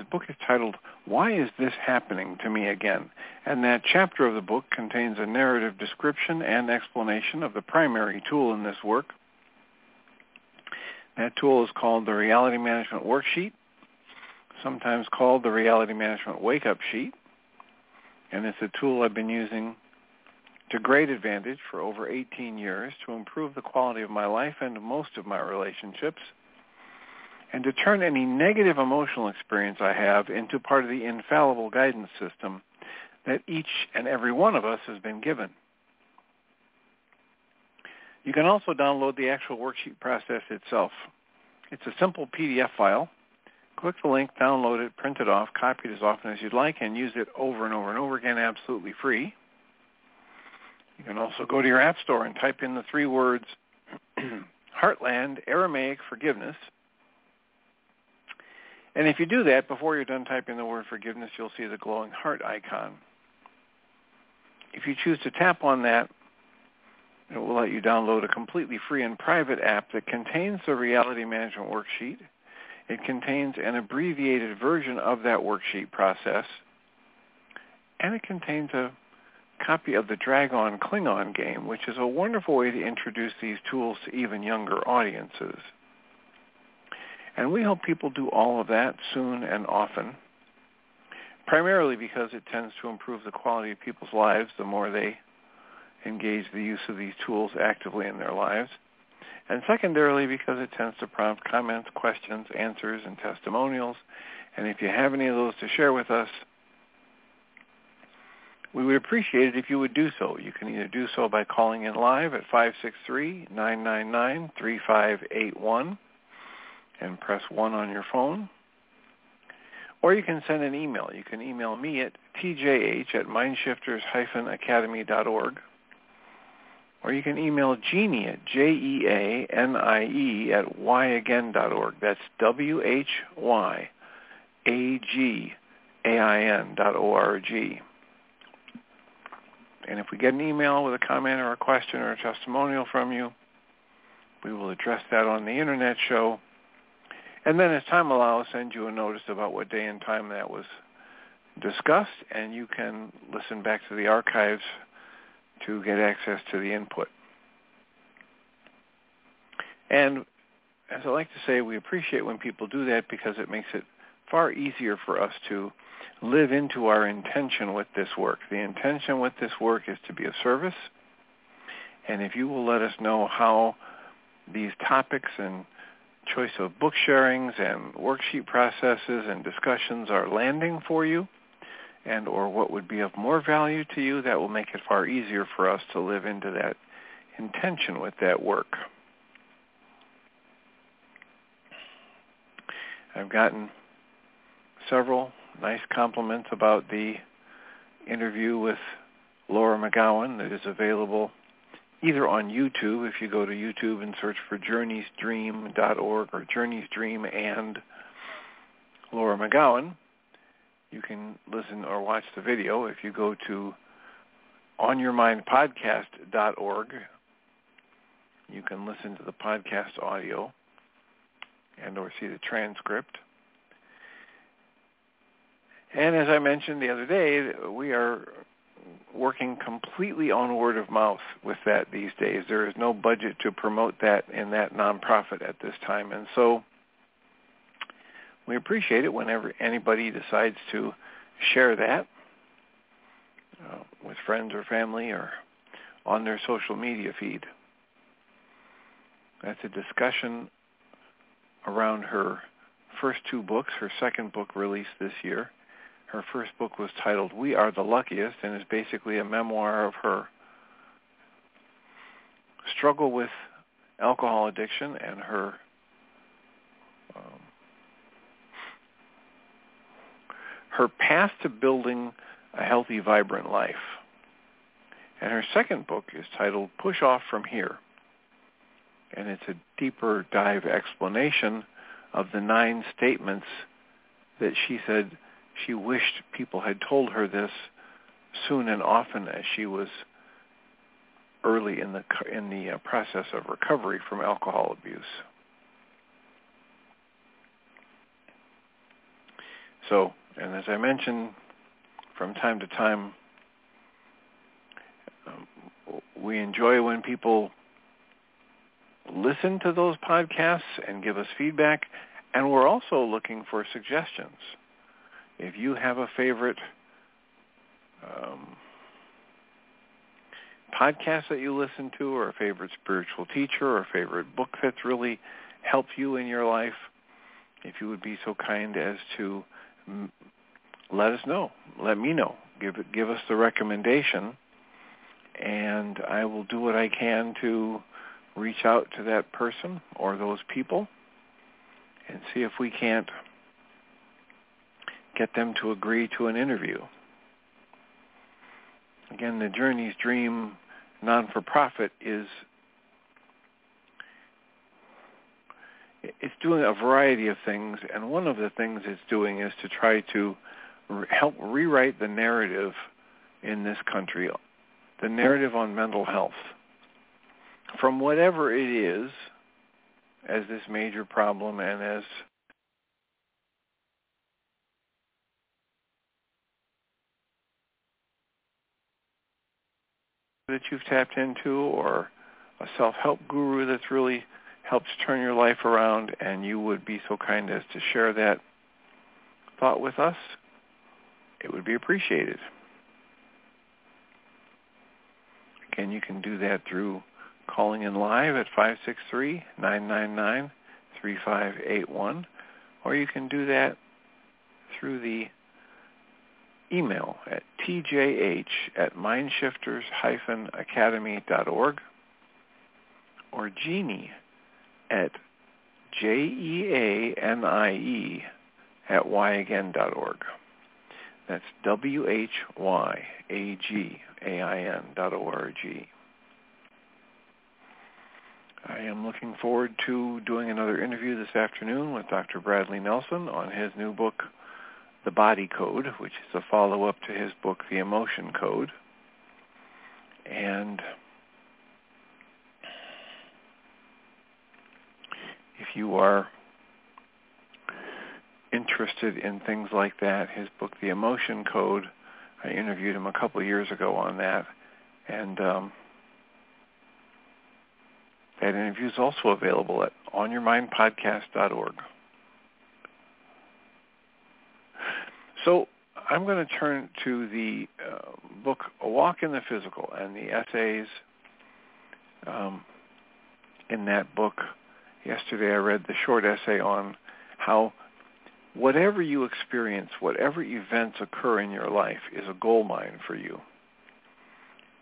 his book is titled, Why is This Happening to Me Again? And that chapter of the book contains a narrative description and explanation of the primary tool in this work. That tool is called the Reality Management Worksheet, sometimes called the Reality Management Wake-Up Sheet. And it's a tool I've been using to great advantage for over 18 years to improve the quality of my life and most of my relationships – and to turn any negative emotional experience I have into part of the infallible guidance system that each and every one of us has been given. You can also download the actual worksheet process itself. It's a simple PDF file. Click the link, download it, print it off, copy it as often as you'd like, and use it over and over and over again absolutely free. You can also go to your App Store and type in the three words Heartland Aramaic Forgiveness and if you do that, before you're done typing the word forgiveness, you'll see the glowing heart icon. If you choose to tap on that, it will let you download a completely free and private app that contains the reality management worksheet. It contains an abbreviated version of that worksheet process, and it contains a copy of the Dragon Klingon game, which is a wonderful way to introduce these tools to even younger audiences. And we hope people do all of that soon and often, primarily because it tends to improve the quality of people's lives the more they engage the use of these tools actively in their lives. And secondarily, because it tends to prompt comments, questions, answers, and testimonials. And if you have any of those to share with us, we would appreciate it if you would do so. You can either do so by calling in live at 563-999-3581 and press 1 on your phone. Or you can send an email. You can email me at tjh at mindshifters-academy.org. Or you can email Jeanie at J-E-A-N-I-E at whyagain.org. That's W-H-Y-A-G-A-I-N dot O-R-G. And if we get an email with a comment or a question or a testimonial from you, we will address that on the Internet show and then as time allows, send you a notice about what day and time that was discussed, and you can listen back to the archives to get access to the input. And as I like to say, we appreciate when people do that because it makes it far easier for us to live into our intention with this work. The intention with this work is to be of service. And if you will let us know how these topics and choice of book sharings and worksheet processes and discussions are landing for you and or what would be of more value to you, that will make it far easier for us to live into that intention with that work. I've gotten several nice compliments about the interview with Laura McKowen that is available either on YouTube if you go to YouTube and search for journeysdream.org or journeysdream and Laura McKowen. You can listen or watch the video if you go to onyourmindpodcast.org. You can listen to the podcast audio and or see the transcript. And as I mentioned the other day, we are working completely on word of mouth with that these days. There is no budget to promote that in that nonprofit at this time. And so we appreciate it whenever anybody decides to share that uh, with friends or family or on their social media feed. That's a discussion around her first two books, her second book released this year, her first book was titled We Are the Luckiest and is basically a memoir of her struggle with alcohol addiction and her um, her path to building a healthy, vibrant life. And her second book is titled Push Off From Here. And it's a deeper dive explanation of the nine statements that she said she wished people had told her this soon and often as she was early in the in the uh, process of recovery from alcohol abuse. So, and as I mentioned, from time to time, um, we enjoy when people listen to those podcasts and give us feedback, and we're also looking for suggestions if you have a favorite um, podcast that you listen to or a favorite spiritual teacher or a favorite book that's really helped you in your life, if you would be so kind as to let us know. Let me know. Give give us the recommendation, and I will do what I can to reach out to that person or those people and see if we can't get them to agree to an interview. Again, the Journey's Dream non-for-profit is it's doing a variety of things, and one of the things it's doing is to try to re- help rewrite the narrative in this country, the narrative on mental health. From whatever it is, as this major problem and as that you've tapped into or a self-help guru that's really helped turn your life around and you would be so kind as to share that thought with us, it would be appreciated. Again, you can do that through calling in live at 563-999-3581 or you can do that through the email at tjh at mindshifters-academy.org or Jeanie at J-E-A-N-I-E at whyagain.org. That's W-H-Y-A-G-A-I-N dot O-R-G. I am looking forward to doing another interview this afternoon with Dr. Bradley Nelson on his new book, the Body Code, which is a follow-up to his book, The Emotion Code. And if you are interested in things like that, his book, The Emotion Code, I interviewed him a couple of years ago on that. And um, that interview is also available at onyourmindpodcast.org. So I'm going to turn to the uh, book A Walk in the Physical and the essays um, in that book Yesterday I read the short essay on how whatever you experience, whatever events occur in your life is a gold mine for you.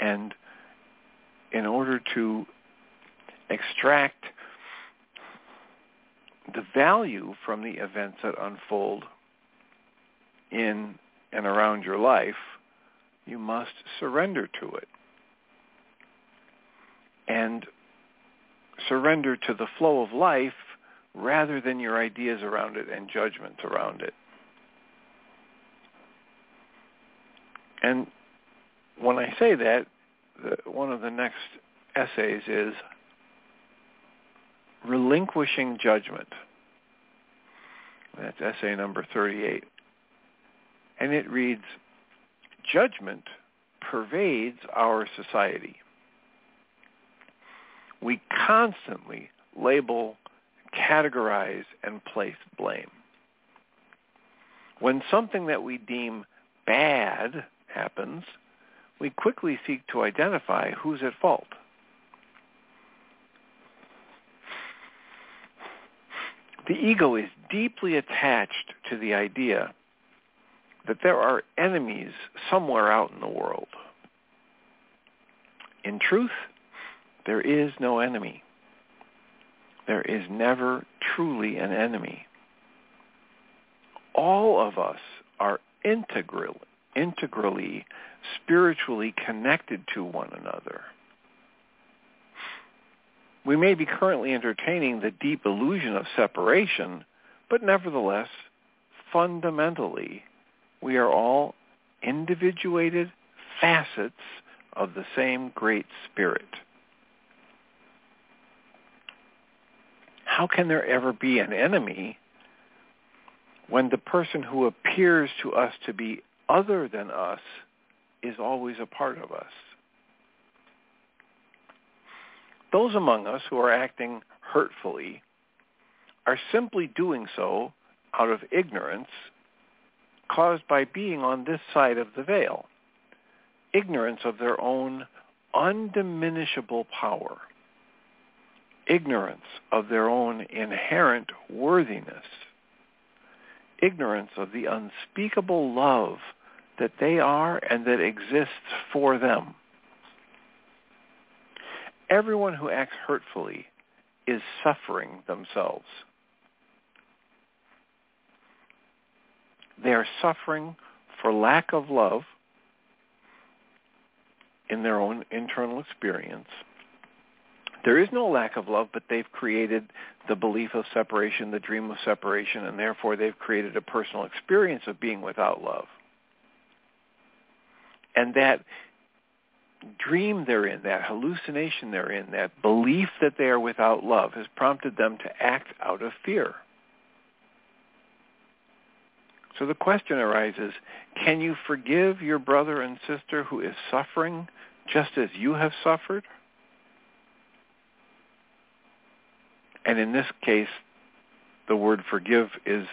And in order to extract the value from the events that unfold in and around your life, you must surrender to it. And surrender to the flow of life rather than your ideas around it and judgments around it. And when I say that, one of the next essays is relinquishing judgment. That's essay number 38. And it reads, judgment pervades our society. We constantly label, categorize, and place blame. When something that we deem bad happens, we quickly seek to identify who's at fault. The ego is deeply attached to the idea that there are enemies somewhere out in the world. In truth, there is no enemy. There is never truly an enemy. All of us are integral, integrally, spiritually connected to one another. We may be currently entertaining the deep illusion of separation, but nevertheless, fundamentally, we are all individuated facets of the same great spirit. How can there ever be an enemy when the person who appears to us to be other than us is always a part of us? Those among us who are acting hurtfully are simply doing so out of ignorance caused by being on this side of the veil, ignorance of their own undiminishable power, ignorance of their own inherent worthiness, ignorance of the unspeakable love that they are and that exists for them. Everyone who acts hurtfully is suffering themselves. They are suffering for lack of love in their own internal experience. There is no lack of love, but they've created the belief of separation, the dream of separation, and therefore they've created a personal experience of being without love. And that dream they're in, that hallucination they're in, that belief that they are without love has prompted them to act out of fear. So the question arises, can you forgive your brother and sister who is suffering just as you have suffered? And in this case, the word forgive is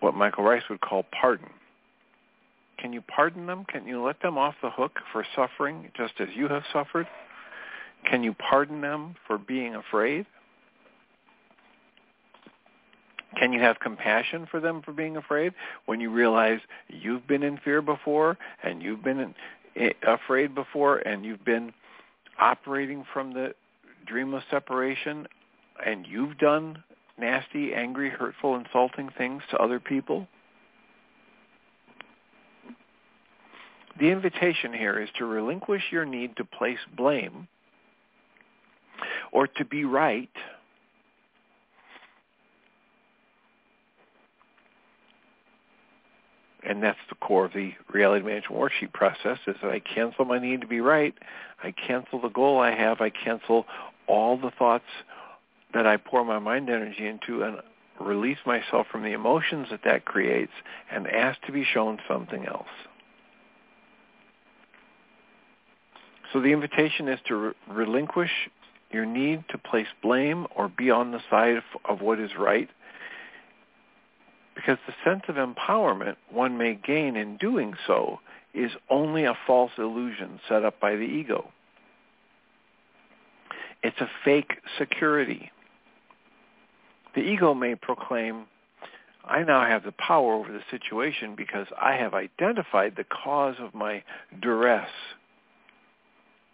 what Michael Ryce would call pardon. Can you pardon them? Can you let them off the hook for suffering just as you have suffered? Can you pardon them for being afraid? Can you have compassion for them for being afraid when you realize you've been in fear before and you've been in, eh, afraid before and you've been operating from the dream of separation and you've done nasty, angry, hurtful, insulting things to other people? The invitation here is to relinquish your need to place blame or to be right and that's the core of the reality management worksheet process is that I cancel my need to be right. I cancel the goal I have. I cancel all the thoughts that I pour my mind energy into and release myself from the emotions that that creates and ask to be shown something else. So the invitation is to re- relinquish your need to place blame or be on the side of, of what is right because the sense of empowerment one may gain in doing so is only a false illusion set up by the ego. It's a fake security. The ego may proclaim, I now have the power over the situation because I have identified the cause of my duress.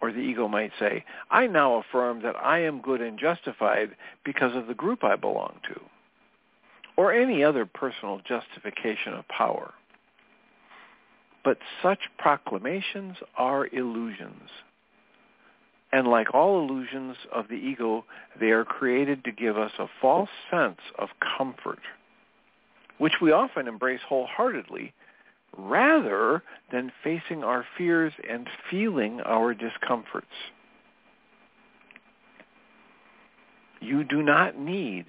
Or the ego might say, I now affirm that I am good and justified because of the group I belong to. Or any other personal justification of power. But such proclamations are illusions. And like all illusions of the ego, they are created to give us a false sense of comfort which we often embrace wholeheartedly, rather than facing our fears and feeling our discomforts. You do not need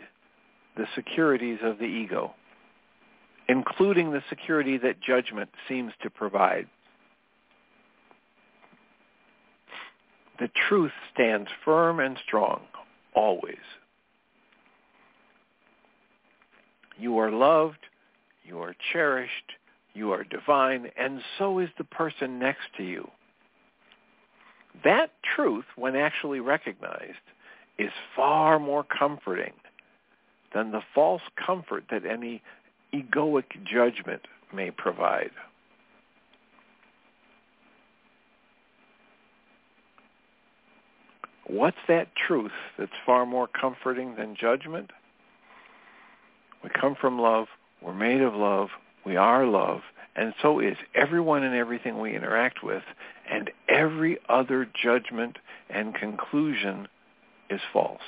the securities of the ego, including the security that judgment seems to provide. The truth stands firm and strong, always. You are loved, you are cherished, you are divine, and so is the person next to you. That truth, when actually recognized, is far more comforting than the false comfort that any egoic judgment may provide. What's that truth that's far more comforting than judgment? We come from love. We're made of love. We are love. And so is everyone and everything we interact with. And every other judgment and conclusion is false.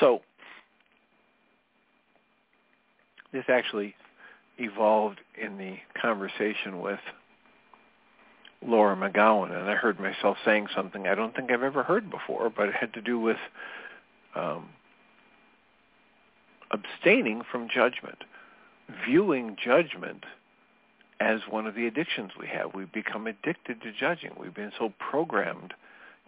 So this actually evolved in the conversation with Laura McKowen, and I heard myself saying something I don't think I've ever heard before, but it had to do with um, abstaining from judgment, viewing judgment as one of the addictions we have. We've become addicted to judging. We've been so programmed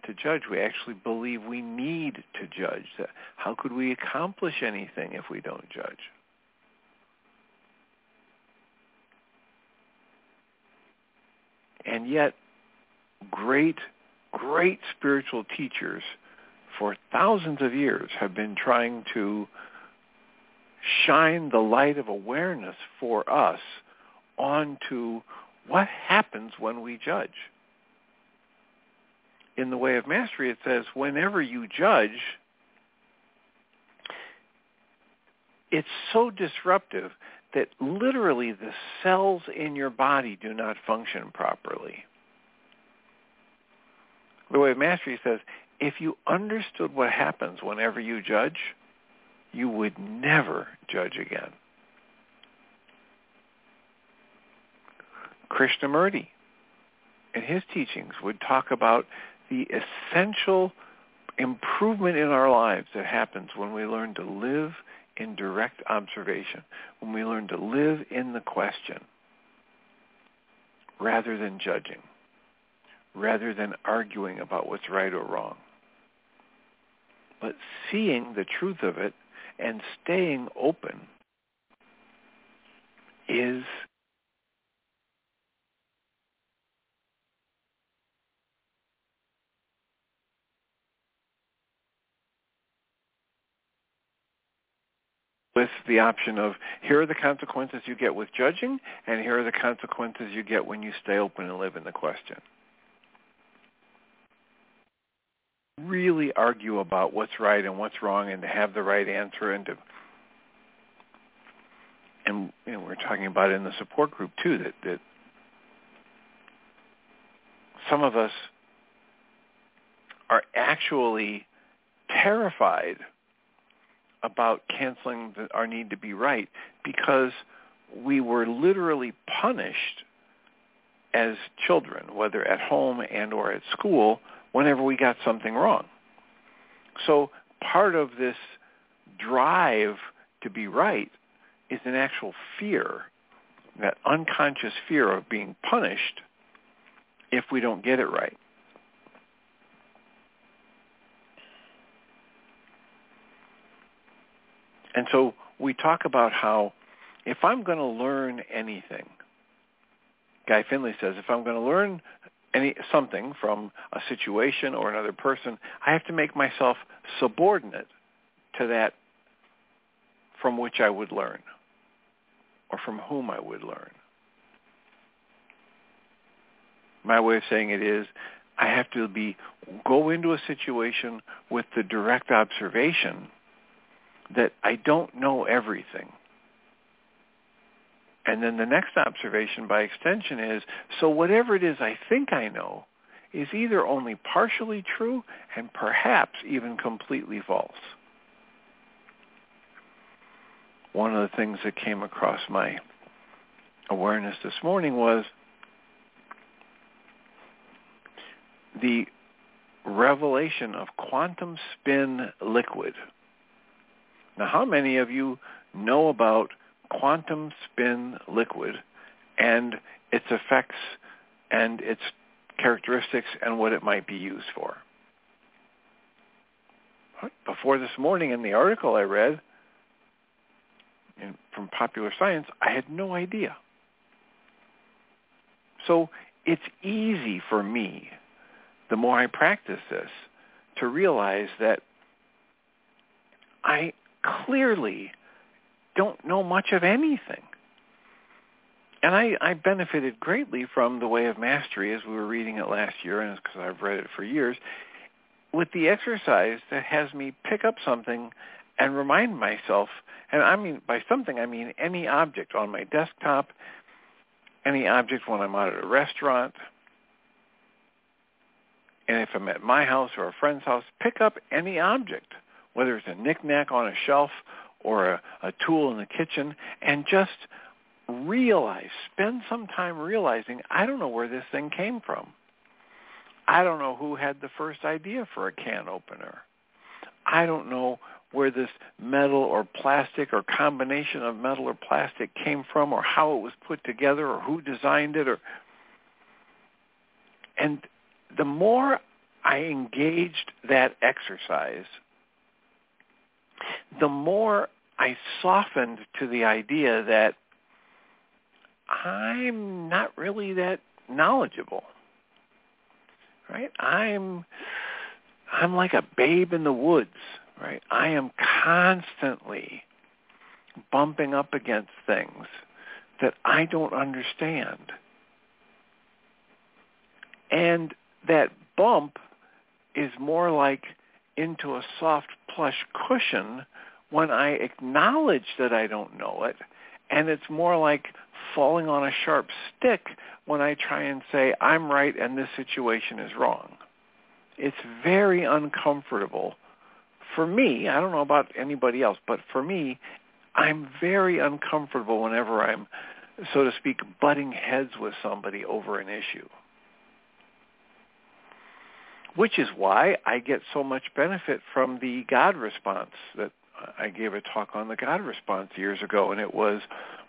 to judge. We actually believe we need to judge. Uh, how could we accomplish anything if we don't judge? And yet, great, great spiritual teachers for thousands of years have been trying to shine the light of awareness for us onto what happens when we judge. In the way of mastery, it says, whenever you judge, it's so disruptive that literally the cells in your body do not function properly. The way of mastery says, if you understood what happens whenever you judge, you would never judge again. Krishnamurti, in his teachings, would talk about the essential improvement in our lives that happens when we learn to live in direct observation, when we learn to live in the question rather than judging, rather than arguing about what's right or wrong, but seeing the truth of it and staying open is with the option of here are the consequences you get with judging and here are the consequences you get when you stay open and live in the question. Really argue about what's right and what's wrong and to have the right answer and to and we're talking about in the support group too that, that some of us are actually terrified about canceling the, our need to be right because we were literally punished as children, whether at home and or at school, whenever we got something wrong. So part of this drive to be right is an actual fear, that unconscious fear of being punished if we don't get it right. And so we talk about how if I'm going to learn anything, Guy Finley says, if I'm going to learn any something from a situation or another person, I have to make myself subordinate to that from which I would learn or from whom I would learn. My way of saying it is I have to be go into a situation with the direct observation that I don't know everything. And then the next observation by extension is, so whatever it is I think I know is either only partially true and perhaps even completely false. One of the things that came across my awareness this morning was the revelation of quantum spin liquid. Now, how many of you know about quantum spin liquid and its effects and its characteristics and what it might be used for? Before this morning in the article I read from Popular Science, I had no idea. So it's easy for me the more I practice this, to realize that I clearly don't know much of anything. And I, I benefited greatly from the Way of Mastery as we were reading it last year, and it's because I've read it for years, with the exercise that has me pick up something and remind myself, and I mean by something I mean any object on my desktop, any object when I'm out at a restaurant, and if I'm at my house or a friend's house, pick up any object, whether it's a knickknack on a shelf or a, a tool in the kitchen, and just realize, spend some time realizing, I don't know where this thing came from. I don't know who had the first idea for a can opener. I don't know where this metal or plastic or combination of metal or plastic came from or how it was put together or who designed it or and the more I engaged that exercise, the more I softened to the idea that I'm not really that knowledgeable. Right? I'm I'm like a babe in the woods, right? I am constantly bumping up against things that I don't understand. And that bump is more like into a soft plush cushion when I acknowledge that I don't know it. And it's more like falling on a sharp stick when I try and say, I'm right and this situation is wrong. It's very uncomfortable. For me, I don't know about anybody else, but for me, I'm very uncomfortable whenever I'm, so to speak, butting heads with somebody over an issue which is why I get so much benefit from the God response that I gave a talk on the God response years ago, and it was,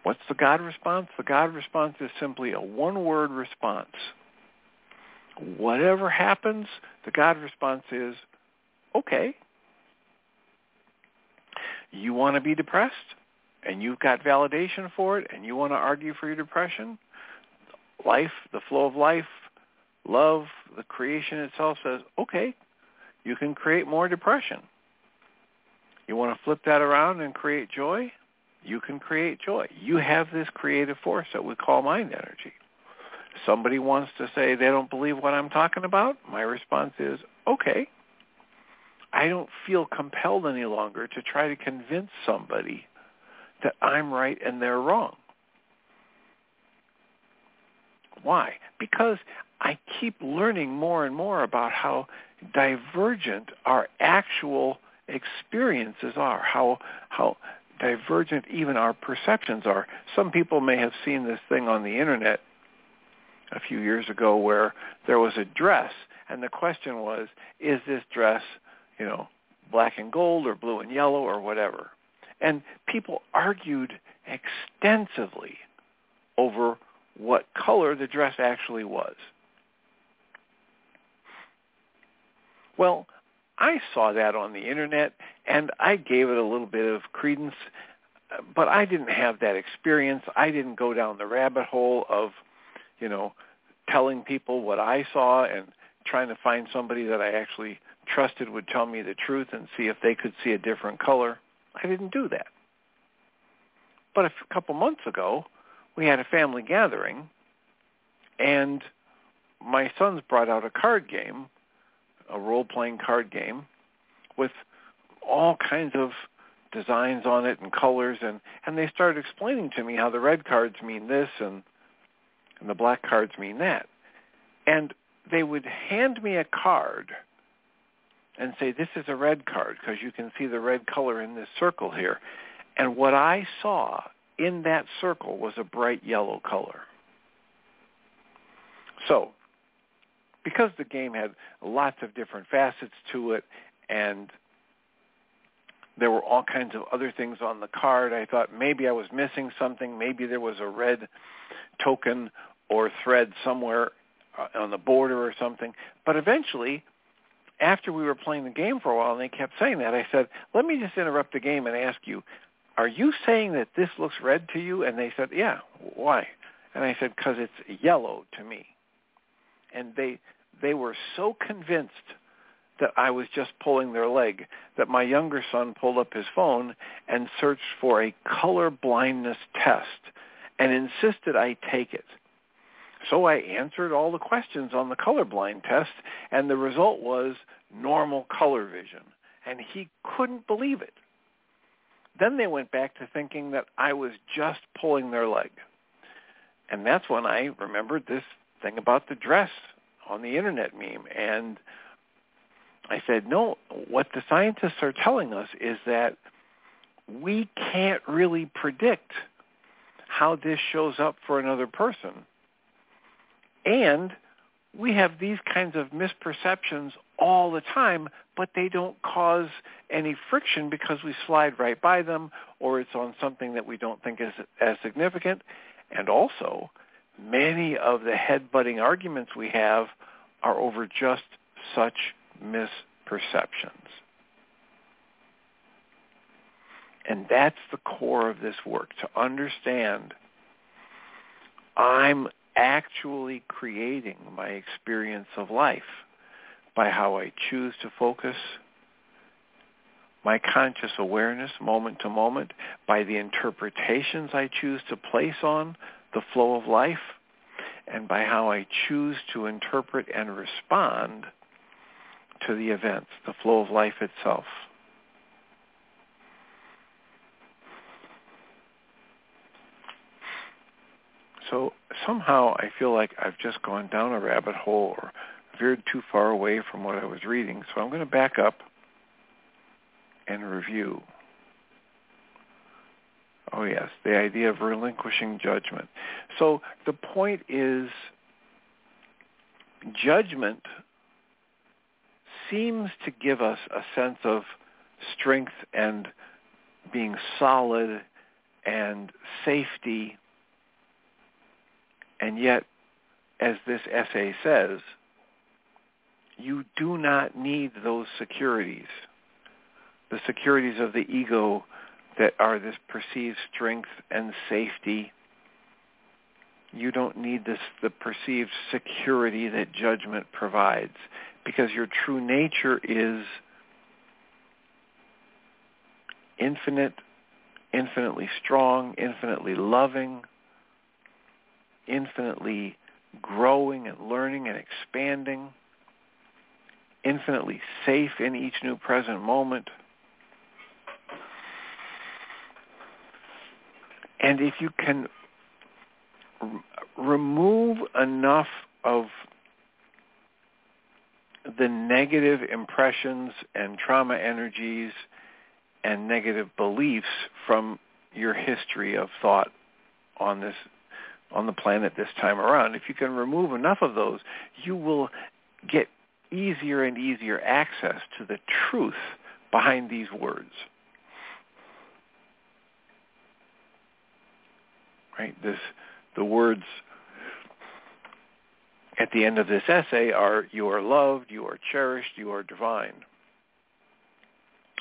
what's the God response? The God response is simply a one-word response. Whatever happens, the God response is, okay. You want to be depressed, and you've got validation for it, and you want to argue for your depression? Life, the flow of life, love, the creation itself says, okay, you can create more depression. You want to flip that around and create joy? You can create joy. You have this creative force that we call mind energy. Somebody wants to say they don't believe what I'm talking about? My response is, okay. I don't feel compelled any longer to try to convince somebody that I'm right and they're wrong. Why? Because I keep learning more and more about how divergent our actual experiences are, how how divergent even our perceptions are. Some people may have seen this thing on the internet a few years ago where there was a dress and the question was, is this dress, you know, black and gold or blue and yellow or whatever? And people argued extensively over what color the dress actually was. Well, I saw that on the internet and I gave it a little bit of credence but I didn't have that experience. I didn't go down the rabbit hole of, you know, telling people what I saw and trying to find somebody that I actually trusted would tell me the truth and see if they could see a different color. I didn't do that. But a couple months ago, we had a family gathering, and my sons brought out a card game, a role-playing card game, with all kinds of designs on it and colors, and and they started explaining to me how the red cards mean this and and the black cards mean that, and they would hand me a card and say, this is a red card because you can see the red color in this circle here. And what I saw in that circle was a bright yellow color. So, because the game had lots of different facets to it and there were all kinds of other things on the card, I thought maybe I was missing something. Maybe there was a red token or thread somewhere uh, on the border or something. But eventually, after we were playing the game for a while and they kept saying that, I said, let me just interrupt the game and ask you, are you saying that this looks red to you? And they said, yeah, why? And I said, because it's yellow to me. And they they were so convinced that I was just pulling their leg that my younger son pulled up his phone and searched for a color blindness test and insisted I take it. So I answered all the questions on the colorblind test, and the result was normal color vision. And he couldn't believe it. Then they went back to thinking that I was just pulling their leg. And that's when I remembered this thing about the dress on the internet meme. And I said, no, what the scientists are telling us is that we can't really predict how this shows up for another person and we have these kinds of misperceptions all the time, but they don't cause any friction because we slide right by them or it's on something that we don't think is as significant. And also, many of the head-butting arguments we have are over just such misperceptions. And that's the core of this work, to understand I'm actually creating my experience of life by how I choose to focus my conscious awareness moment to moment, by the interpretations I choose to place on the flow of life, and by how I choose to interpret and respond to the events, the flow of life itself. So somehow I feel like I've just gone down a rabbit hole or veered too far away from what I was reading. So I'm going to back up and review. Oh yes, the idea of relinquishing judgment. So the point is judgment seems to give us a sense of strength and being solid and safety and yet, as this essay says, you do not need those securities, the securities of the ego that are this perceived strength and safety. You don't need this, the perceived security that judgment provides because your true nature is infinite, infinitely strong, infinitely loving, infinitely growing and learning and expanding, infinitely safe in each new present moment. And if you can remove enough of the negative impressions and trauma energies and negative beliefs from your history of thought on this on the planet this time around. If you can remove enough of those, you will get easier and easier access to the truth behind these words. Right? This the words at the end of this essay are you are loved, you are cherished, you are divine.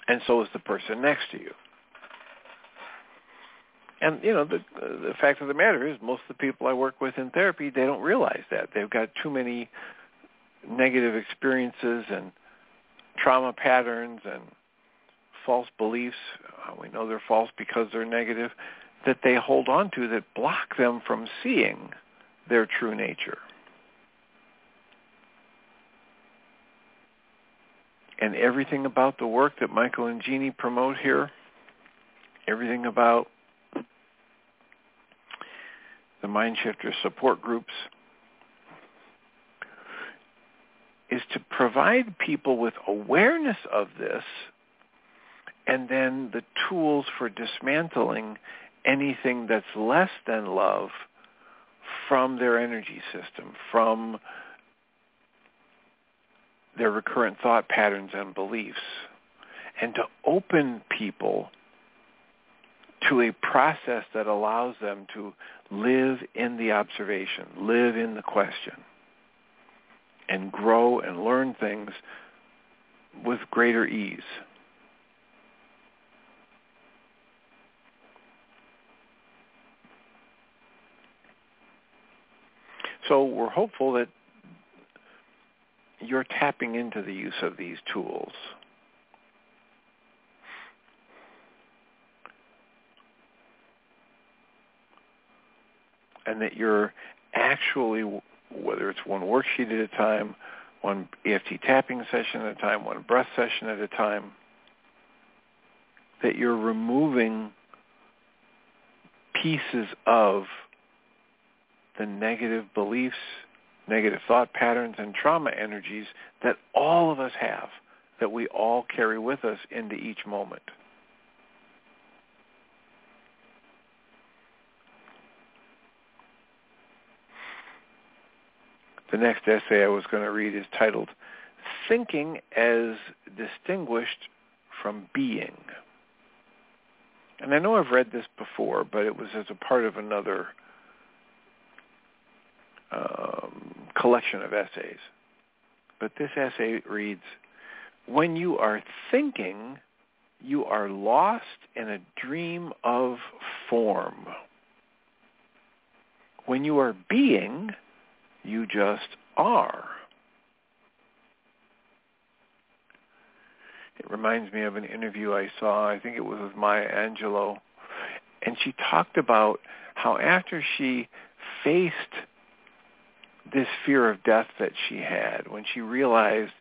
And so is the person next to you. And you know, the the fact of the matter is, most of the people I work with in therapy, they don't realize that they've got too many negative experiences and trauma patterns and false beliefs. Uh, we know they're false because they're negative that they hold on to that block them from seeing their true nature. And everything about the work that Michael and Jeanie promote here, everything about the Mindshifter support groups, is to provide people with awareness of this and then the tools for dismantling anything that's less than love from their energy system, from their recurrent thought patterns and beliefs, and to open people to a process that allows them to live in the observation, live in the question, and grow and learn things with greater ease. So we're hopeful that you're tapping into the use of these tools. And that you're actually, whether it's one worksheet at a time, one EFT tapping session at a time, one breath session at a time, that you're removing pieces of the negative beliefs, negative thought patterns, and trauma energies that all of us have, that we all carry with us into each moment. The next essay I was going to read is titled Thinking as Distinguished from Being. And I know I've read this before, but it was as a part of another um, collection of essays. But this essay reads, when you are thinking, you are lost in a dream of form. When you are being, you just are. It reminds me of an interview I saw, I think it was with Maya Angelou, and she talked about how after she faced this fear of death that she had when she realized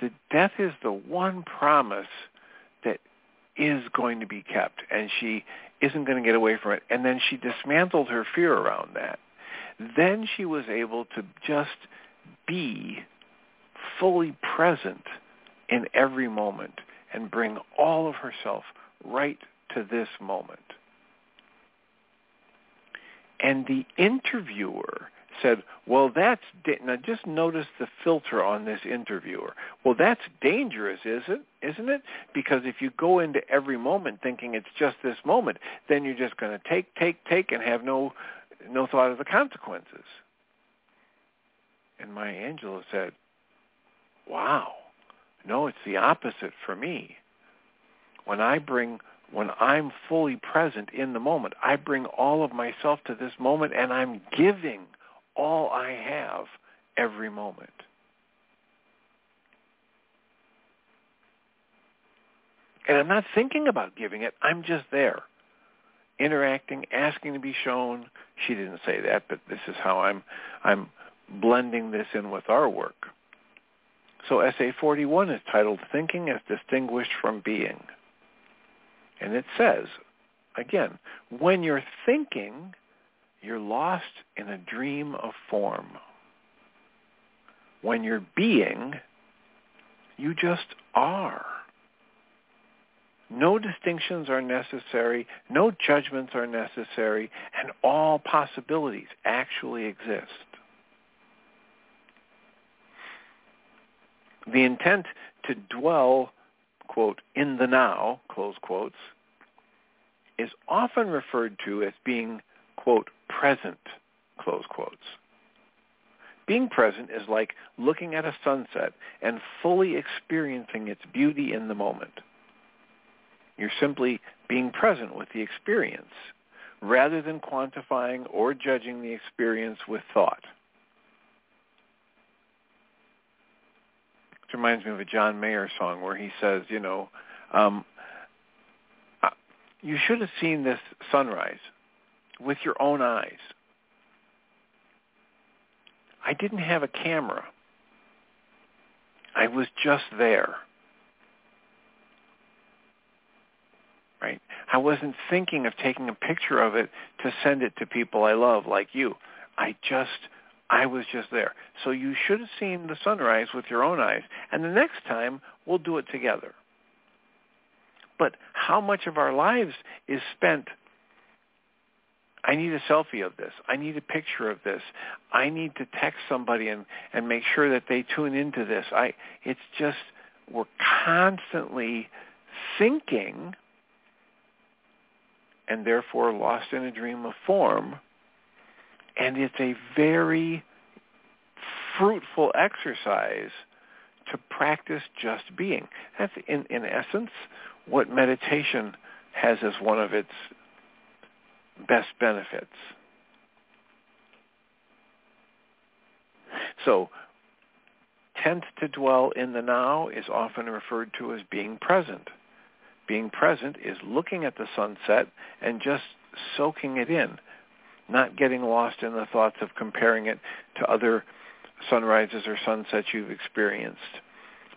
that death is the one promise that is going to be kept and she isn't going to get away from it. And then she dismantled her fear around that. Then she was able to just be fully present in every moment and bring all of herself right to this moment. And the interviewer said, well, that's, da-. now just notice the filter on this interviewer. Well, that's dangerous, is it? Isn't it? Because if you go into every moment thinking it's just this moment, then you're just going to take, take, take and have no, no thought of the consequences. And Maya Angelou said, wow, no, it's the opposite for me. When I bring when I'm fully present in the moment, I bring all of myself to this moment and I'm giving all I have every moment. And I'm not thinking about giving it. I'm just there, interacting, asking to be shown. She didn't say that, but this is how I'm I'm blending this in with our work. So essay 41 is titled Thinking as Distinguished from Being. And it says, again, when you're thinking, you're lost in a dream of form. When you're being, you just are. No distinctions are necessary, no judgments are necessary, and all possibilities actually exist. The intent to dwell, quote, in the now, close quotes, is often referred to as being, quote, present, close quotes. Being present is like looking at a sunset and fully experiencing its beauty in the moment. You're simply being present with the experience rather than quantifying or judging the experience with thought. It reminds me of a John Mayer song where he says, you know, um, you should have seen this sunrise with your own eyes. I didn't have a camera. I was just there. Right? I wasn't thinking of taking a picture of it to send it to people I love like you. I just I was just there. So you should have seen the sunrise with your own eyes. And the next time we'll do it together. But how much of our lives is spent I need a selfie of this. I need a picture of this. I need to text somebody and, and make sure that they tune into this. I it's just we're constantly thinking and therefore lost in a dream of form. And it's a very fruitful exercise to practice just being. That's in, in essence what meditation has as one of its best benefits. So tent to dwell in the now is often referred to as being present. Being present is looking at the sunset and just soaking it in, not getting lost in the thoughts of comparing it to other sunrises or sunsets you've experienced,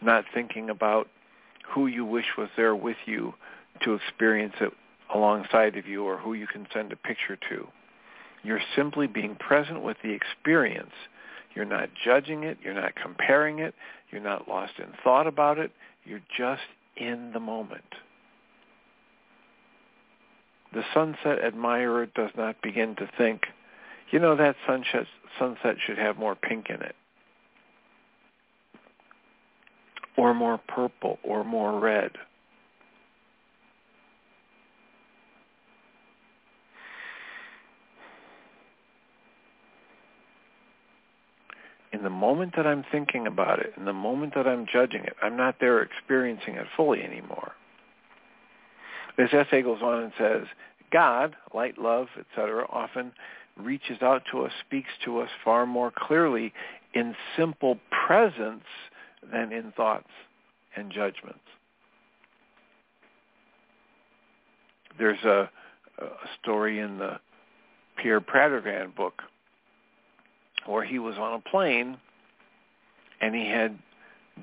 not thinking about who you wish was there with you to experience it alongside of you or who you can send a picture to. You're simply being present with the experience. You're not judging it. You're not comparing it. You're not lost in thought about it. You're just in the moment. The sunset admirer does not begin to think, you know, that sunset, sunset should have more pink in it, or more purple, or more red. In the moment that I'm thinking about it, in the moment that I'm judging it, I'm not there experiencing it fully anymore. This essay goes on and says, God, light, love, etc., often reaches out to us, speaks to us far more clearly in simple presence than in thoughts and judgments. There's a, a story in the Pierre Pradervand book where he was on a plane and he had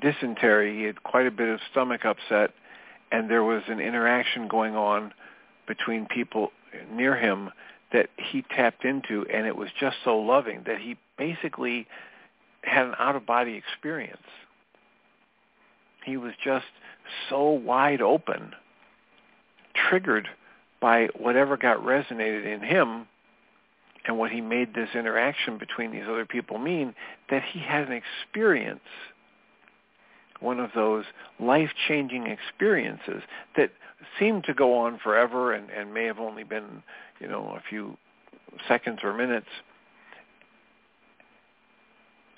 dysentery. He had quite a bit of stomach upset, and there was an interaction going on between people near him that he tapped into, and it was just so loving that he basically had an out-of-body experience. He was just so wide open, triggered by whatever got resonated in him and what he made this interaction between these other people mean, that he had an experience, one of those life-changing experiences that seemed to go on forever and, and may have only been, you know, a few seconds or minutes.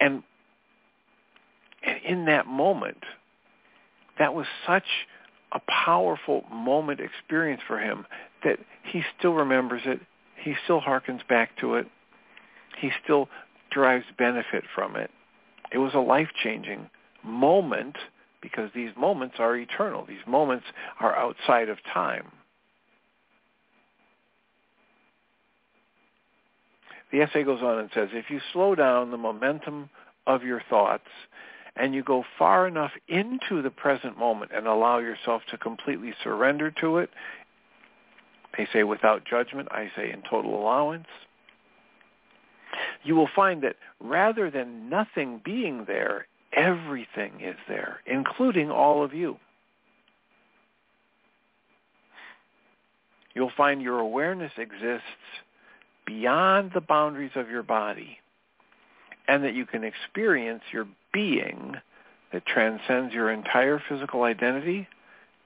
And, and in that moment, that was such a powerful moment experience for him that he still remembers it he still harkens back to it. He still derives benefit from it. It was a life-changing moment because these moments are eternal. These moments are outside of time. The essay goes on and says, if you slow down the momentum of your thoughts and you go far enough into the present moment and allow yourself to completely surrender to it, they say without judgment. I say in total allowance. You will find that rather than nothing being there, everything is there, including all of you. You'll find your awareness exists beyond the boundaries of your body and that you can experience your being that transcends your entire physical identity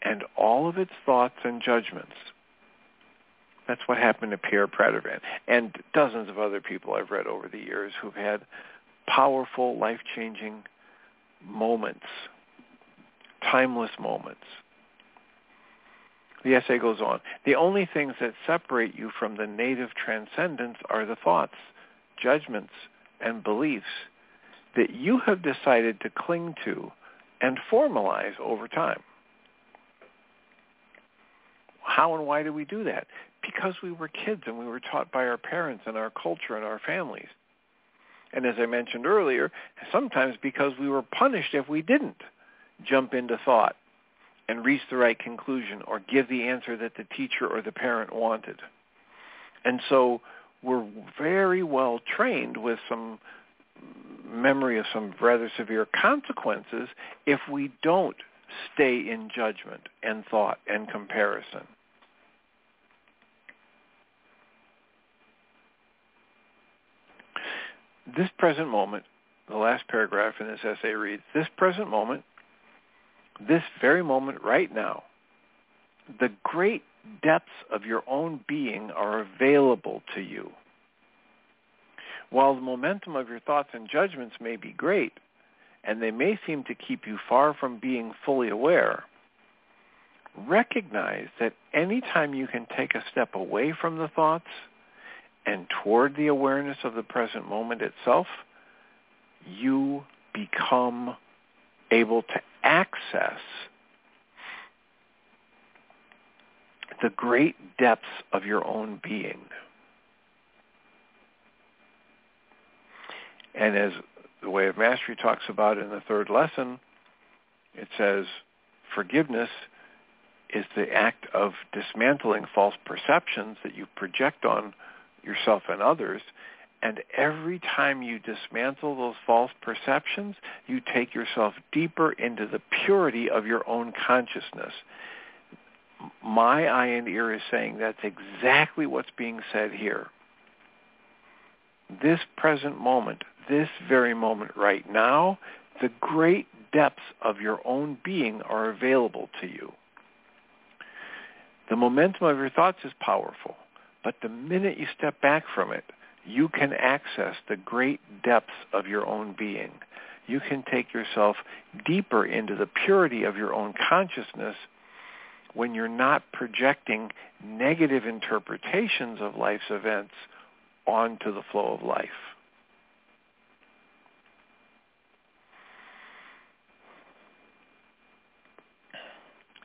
and all of its thoughts and judgments. That's what happened to Pierre Pradervand and dozens of other people I've read over the years who've had powerful, life-changing moments, timeless moments. The essay goes on. The only things that separate you from the native transcendence are the thoughts, judgments, and beliefs that you have decided to cling to and formalize over time. How and why do we do that? Because we were kids and we were taught by our parents and our culture and our families. And as I mentioned earlier, sometimes because we were punished if we didn't jump into thought and reach the right conclusion or give the answer that the teacher or the parent wanted. And so we're very well trained with some memory of some rather severe consequences if we don't stay in judgment and thought and comparison. This present moment, the last paragraph in this essay reads, this present moment, this very moment right now, the great depths of your own being are available to you. While the momentum of your thoughts and judgments may be great, and they may seem to keep you far from being fully aware, recognize that any time you can take a step away from the thoughts and toward the awareness of the present moment itself, you become able to access the great depths of your own being. And as the Way of Mastery talks about in the third lesson, it says forgiveness is the act of dismantling false perceptions that you project on yourself and others. And every time you dismantle those false perceptions, you take yourself deeper into the purity of your own consciousness. My eye and ear is saying that's exactly what's being said here. This present moment, this very moment right now, the great depths of your own being are available to you. The momentum of your thoughts is powerful, but the minute you step back from it, you can access the great depths of your own being. You can take yourself deeper into the purity of your own consciousness when you're not projecting negative interpretations of life's events onto the flow of life.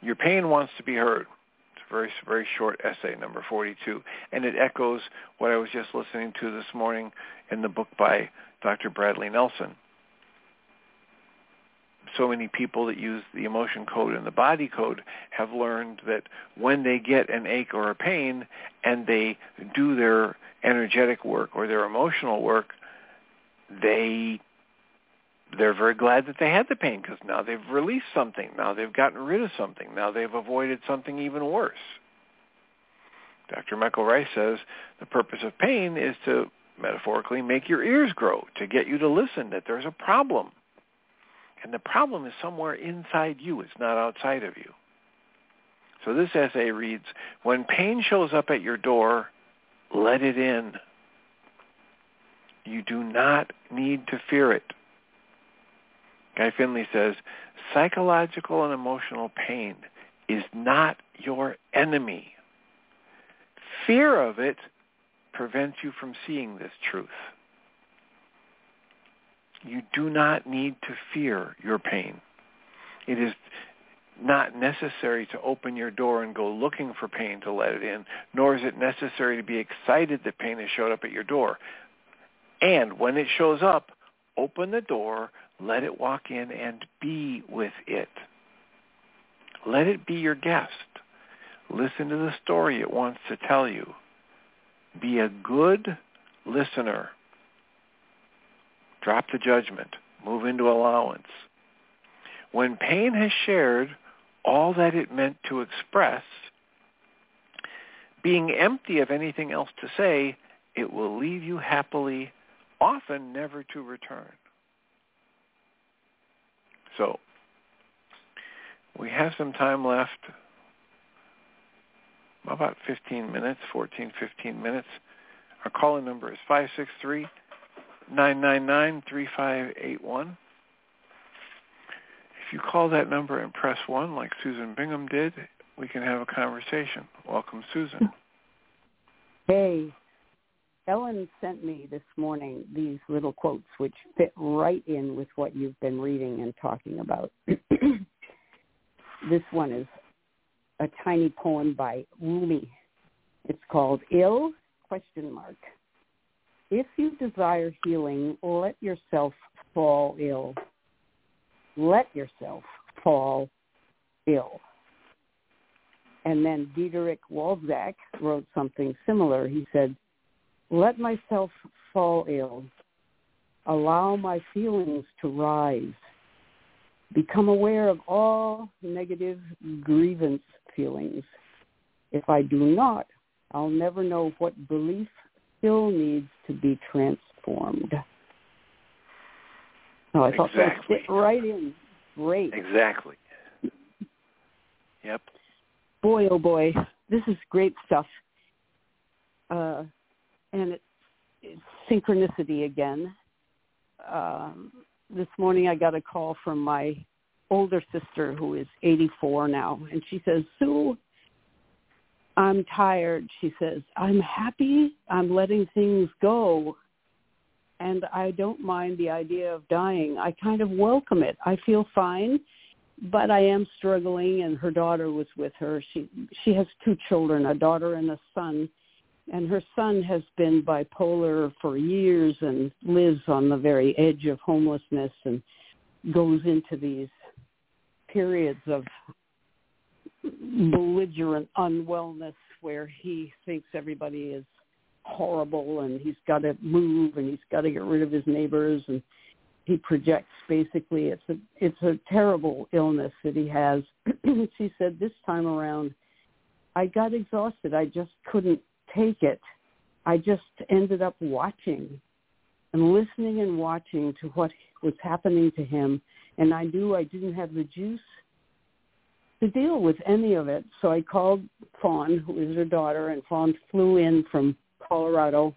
Your pain wants to be heard. Very, very short essay, number 42. And it echoes what I was just listening to this morning in the book by Dr. Bradley Nelson. So many people that use the emotion code and the body code have learned that when they get an ache or a pain and they do their energetic work or their emotional work, they they're very glad that they had the pain because now they've released something. Now they've gotten rid of something. Now they've avoided something even worse. Dr. Michael Ryce says the purpose of pain is to metaphorically make your ears grow, to get you to listen that there's a problem. And the problem is somewhere inside you. It's not outside of you. So this essay reads, when pain shows up at your door, let it in. You do not need to fear it. Guy Finley says, psychological and emotional pain is not your enemy. Fear of it prevents you from seeing this truth. You do not need to fear your pain. It is not necessary to open your door and go looking for pain to let it in, nor is it necessary to be excited that pain has showed up at your door. And when it shows up, open the door, let it walk in and be with it. Let it be your guest. Listen to the story it wants to tell you. Be a good listener. Drop the judgment. Move into allowance. When pain has shared all that it meant to express, being empty of anything else to say, it will leave you happily, often never to return. So we have some time left, about 15 minutes, 14, 15 minutes. Our calling number is 563-999-3581. If you call that number and press 1 like Susan Bingham did, we can have a conversation. Welcome, Susan. Hey, Ellen sent me this morning these little quotes which fit right in with what you've been reading and talking about. this one is a tiny poem by Rumi. It's called Ill question mark. If you desire healing, let yourself fall ill. Let yourself fall ill. And then Diederik Walzak wrote something similar. He said, let myself fall ill. Allow my feelings to rise. Become aware of all negative grievance feelings. If I do not, I'll never know what belief still needs to be transformed. Oh, I thought exactly. that fit right in. Great. Exactly. Yep. Boy, oh boy, this is great stuff. Uh, and it, it's synchronicity again. Um, this morning I got a call from my older sister who is 84 now, and she says, Sue, I'm tired. She says, I'm happy. I'm letting things go. And I don't mind the idea of dying. I kind of welcome it. I feel fine, but I am struggling. And her daughter was with her. She she has two children, a daughter and a son and her son has been bipolar for years and lives on the very edge of homelessness and goes into these periods of belligerent unwellness where he thinks everybody is horrible and he's got to move and he's got to get rid of his neighbors. And he projects basically it's a it's a terrible illness that he has. She said this time around i got exhausted. I just couldn't take it. I just ended up watching and listening and watching to what was happening to him. And I knew I didn't have the juice to deal with any of it. So I called Fawn, who is her daughter, and Fawn flew in from Colorado.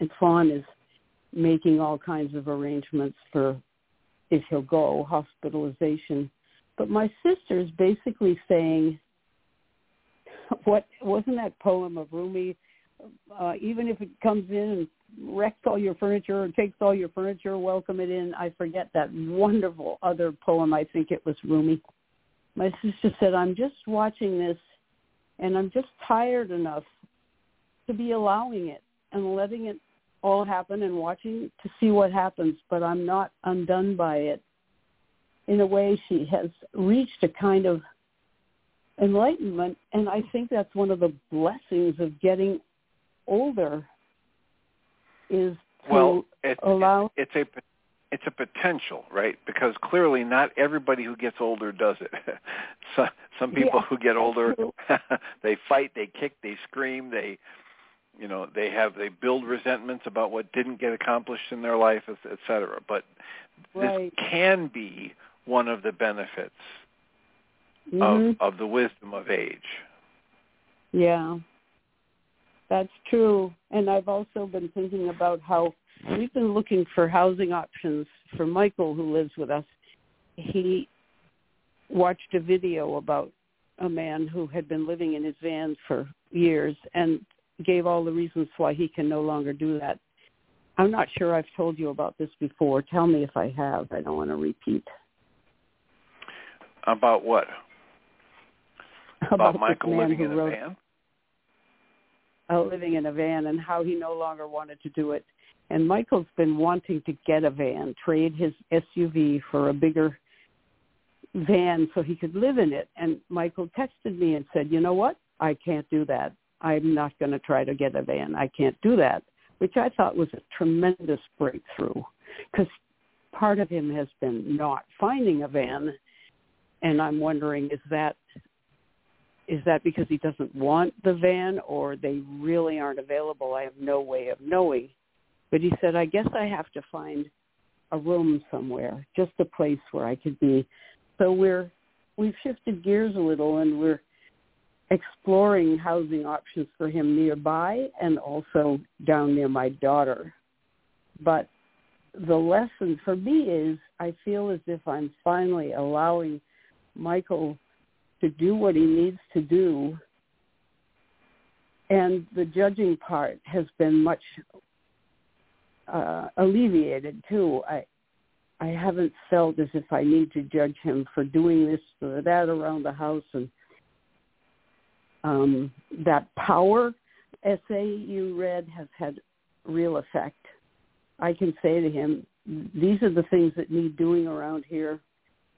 And Fawn is making all kinds of arrangements for if he'll go, hospitalization. But my sister is basically saying, what wasn't that poem of Rumi? Uh, even if it comes in and wrecks all your furniture or takes all your furniture, welcome it in. I forget that wonderful other poem. I think it was Rumi. My sister said, I'm just watching this and I'm just tired enough to be allowing it and letting it all happen and watching to see what happens, but I'm not undone by it. In a way, she has reached a kind of enlightenment and i think that's one of the blessings of getting older is to well it, allow it, it's a it's a potential right? Because clearly not everybody who gets older does it. So, some people yeah, who get older they fight they kick they scream they you know they have they build resentments about what didn't get accomplished in their life et cetera. But right. this can be one of the benefits mm-hmm. of, of the wisdom of age. Yeah, that's true. And I've also been thinking about how we've been looking for housing options for Michael, who lives with us. He watched a video about a man who had been living in his van for years and gave all the reasons why he can no longer do that. I'm not sure I've told you about this before. Tell me if I have. I don't want to repeat. About what? about, about Michael living in a wrote, van? Uh, living in a van and how he no longer wanted to do it. And Michael's been wanting to get a van, trade his SUV for a bigger van so he could live in it. And Michael texted me and said, you know what? I can't do that. I'm not going to try to get a van. I can't do that, which I thought was a tremendous breakthrough because part of him has been not finding a van. And I'm wondering, is that is that because he doesn't want the van or they really aren't available? I have no way of knowing. But he said, I guess I have to find a room somewhere, just a place where I could be. So we're we've shifted gears a little and we're exploring housing options for him nearby and also down near my daughter. But the lesson for me is I feel as if I'm finally allowing Michael to do what he needs to do. And the judging part has been much uh, alleviated too. I I haven't felt as if I need to judge him for doing this or that around the house and um, that power essay you read has had real effect. I can say to him, these are the things that need doing around here,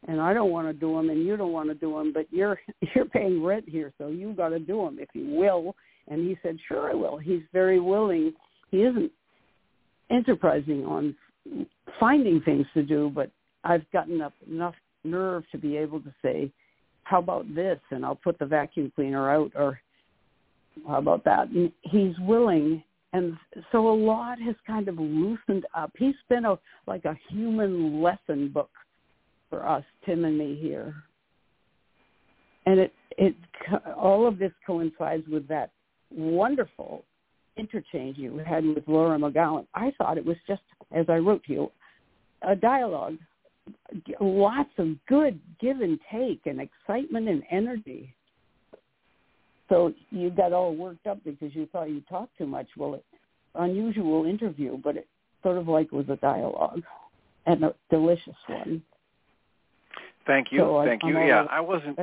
and I don't want to do them, and you don't want to do them, but you're you're paying rent here, so you got to do them if you will. And he said, sure, I will. He's very willing. He isn't enterprising on finding things to do, but I've gotten up enough nerve to be able to say, how about this? And I'll put the vacuum cleaner out or how about that? And he's willing. And so a lot has kind of loosened up. He's been a, like a human lesson book for us, Tim and me here. And it, it, all of this coincides with that wonderful interchange you had with Laura McKowen. I thought it was just, as I wrote to you, a dialogue, lots of good give and take and excitement and energy. So you got all worked up because you thought you talked too much. Well, it, unusual interview, but it sort of like was a dialogue and a delicious one. Thank you. So Thank I, you. Yeah, I wasn't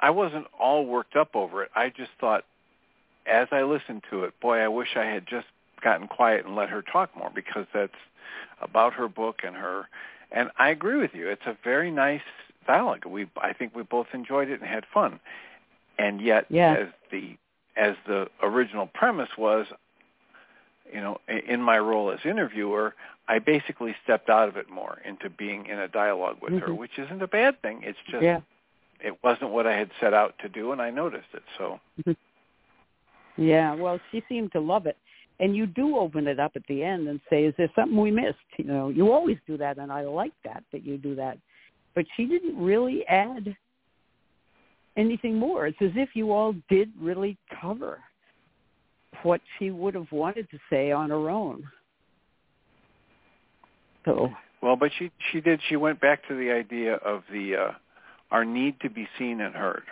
I wasn't all worked up over it. I just thought as I listened to it, boy, I wish I had just gotten quiet and let her talk more because that's about her book and her and I agree with you. It's a very nice dialogue. We I think we both enjoyed it and had fun. And yet yeah. as the as the original premise was you know, in my role as interviewer, I basically stepped out of it more into being in a dialogue with mm-hmm. her, which isn't a bad thing. It's just yeah. it wasn't what I had set out to do, and I noticed it. So. Mm-hmm. Yeah, well, she seemed to love it. And you do open it up at the end and say, is there something we missed? You know, you always do that, and I like that, that you do that. But she didn't really add anything more. It's as if you all did really cover what she would have wanted to say on her own. So well, but she she did. She went back to the idea of the uh, our need to be seen and heard.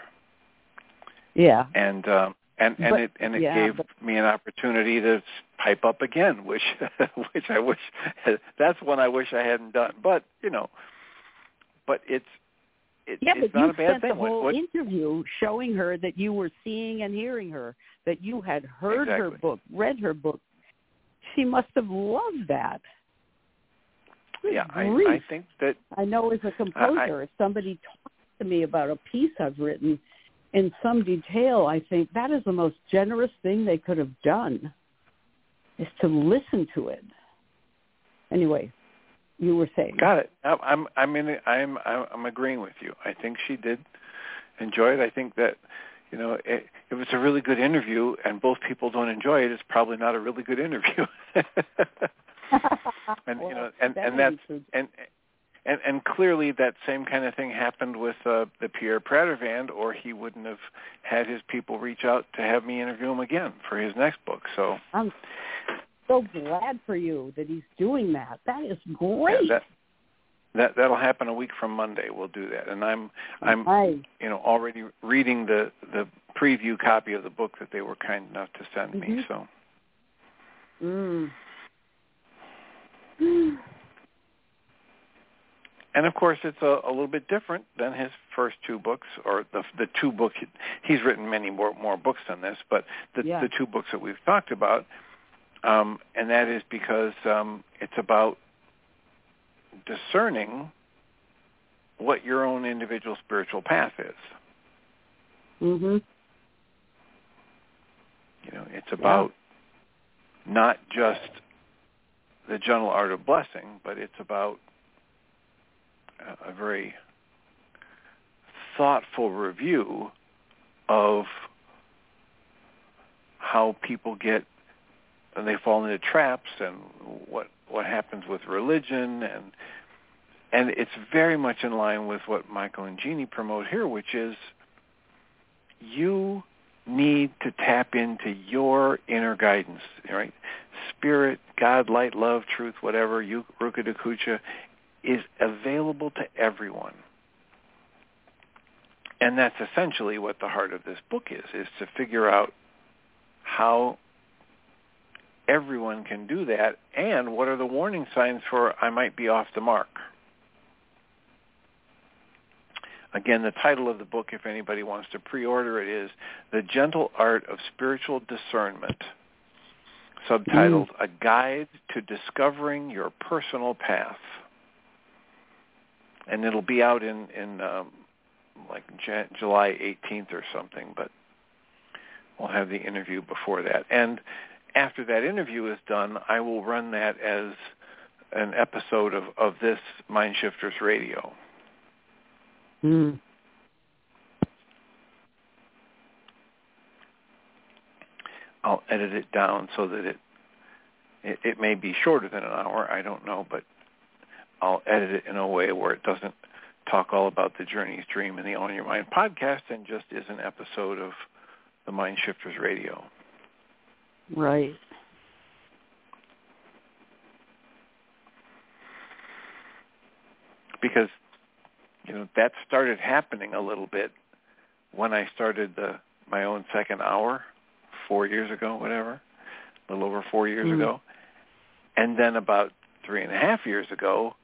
Yeah. And um, and and but, it and it yeah, gave but, me an opportunity to pipe up again, which which I wish that's one I wish I hadn't done. But you know, but it's it, yeah, it's but not you a bad spent thing. the whole what, what, interview showing her that you were seeing and hearing her, that you had heard exactly. her book, read her book. She must have loved that. Good yeah, I. I think that I know as a composer, I, if somebody talks to me about a piece I've written in some detail, I think that is the most generous thing they could have done, is to listen to it. Anyway, you were saying. Got it. I'm I'm in I'm I'm agreeing with you. I think she did enjoy it. I think that you know it, if it's a really good interview and both people don't enjoy it, it's probably not a really good interview. and well, you know and that and that's and and and clearly that same kind of thing happened with uh, the Pierre Prater Pradervand, or he wouldn't have had his people reach out to have me interview him again for his next book. So so glad for you that he's doing that. That is great. Yeah, that, that that'll happen a week from Monday. We'll do that, and I'm I'm nice. you know already reading the the preview copy of the book that they were kind enough to send mm-hmm. me. So. Mm. and of course, it's a, a little bit different than his first two books, or the the two books. He's written many more more books than this, but the yeah. the two books that we've talked about, um, and that is because um, it's about discerning what your own individual spiritual path is. Mhm. You know, it's about yeah. not just the general art of blessing, but it's about a very thoughtful review of how people get and they fall into traps and what what happens with religion and and it's very much in line with what Michael and Jeanie promote here, which is you need to tap into your inner guidance, right? Spirit, God, light, love, truth, whatever, you Ruka Dakucha, is available to everyone. and that's essentially what the heart of this book is, is to figure out how everyone can do that and what are the warning signs for I might be off the mark. Again, the title of the book, if anybody wants to pre-order it, is The Gentle Art of Spiritual Discernment, subtitled mm. A Guide to Discovering Your Personal Path. And it'll be out in, in um, like J- July 18th or something, but we'll have the interview before that. And after that interview is done, I will run that as an episode of, of this Mind Shifters Radio. Mm. I'll edit it down so that it, it it may be shorter than an hour. I don't know, but I'll edit it in a way where it doesn't talk all about the Journey's Dream and the On Your Mind podcast, and just is an episode of the Mind Shifters Radio. Right. Because you know that started happening a little bit when I started the my own second hour four years ago, whatever, a little over four years mm-hmm. ago, and then about three and a half years ago,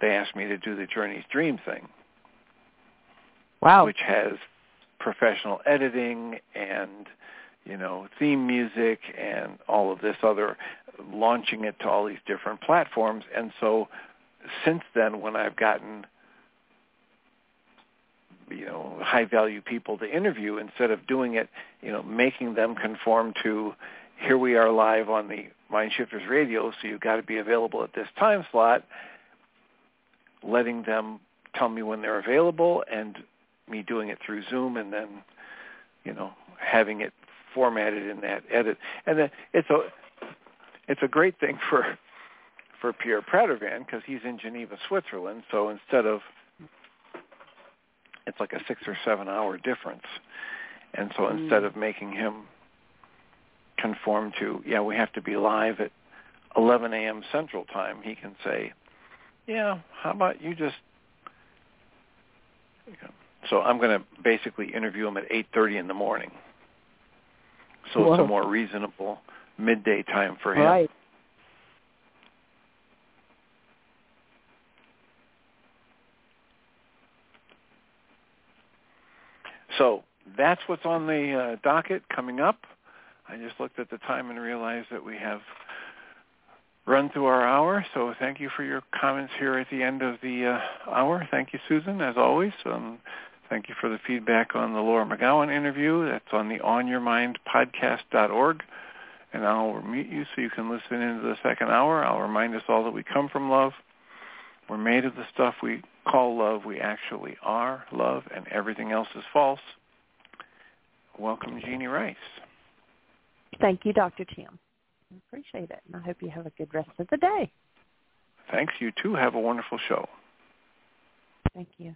they asked me to do the Journey's Dream thing. Wow. Which has professional editing and you know theme music and all of this other launching it to all these different platforms. And so since then when I've gotten you know high value people to interview instead of doing it you know making them conform to here we are live on the mind shifters radio so you've got to be available at this time slot letting them tell me when they're available and me doing it through zoom and then you know having it formatted in that edit and then it's a it's a great thing for for Pierre Pradervand because he's in Geneva, Switzerland. So instead of it's like a six or seven hour difference. And so mm. instead of making him conform to, yeah, we have to be live at 11 a.m. Central Time, he can say, yeah, how about you just, so I'm going to basically interview him at 8.30 in the morning. So Whoa. it's a more reasonable midday time for him. Right. So that's what's on the uh, docket coming up. I just looked at the time and realized that we have run through our hour. So thank you for your comments here at the end of the uh, hour. Thank you, Susan, as always. Um, thank you for the feedback on the Laura McKowen interview. That's on the onyourmindpodcast.org. And I'll mute you so you can listen into the second hour. I'll remind us all that we come from love. We're made of the stuff we call love. We actually are love, and everything else is false. Welcome, Jeanie Ryce. Thank you, Dr. Tim. I appreciate it, and I hope you have a good rest of the day. Thanks. You too. Have a wonderful show. Thank you.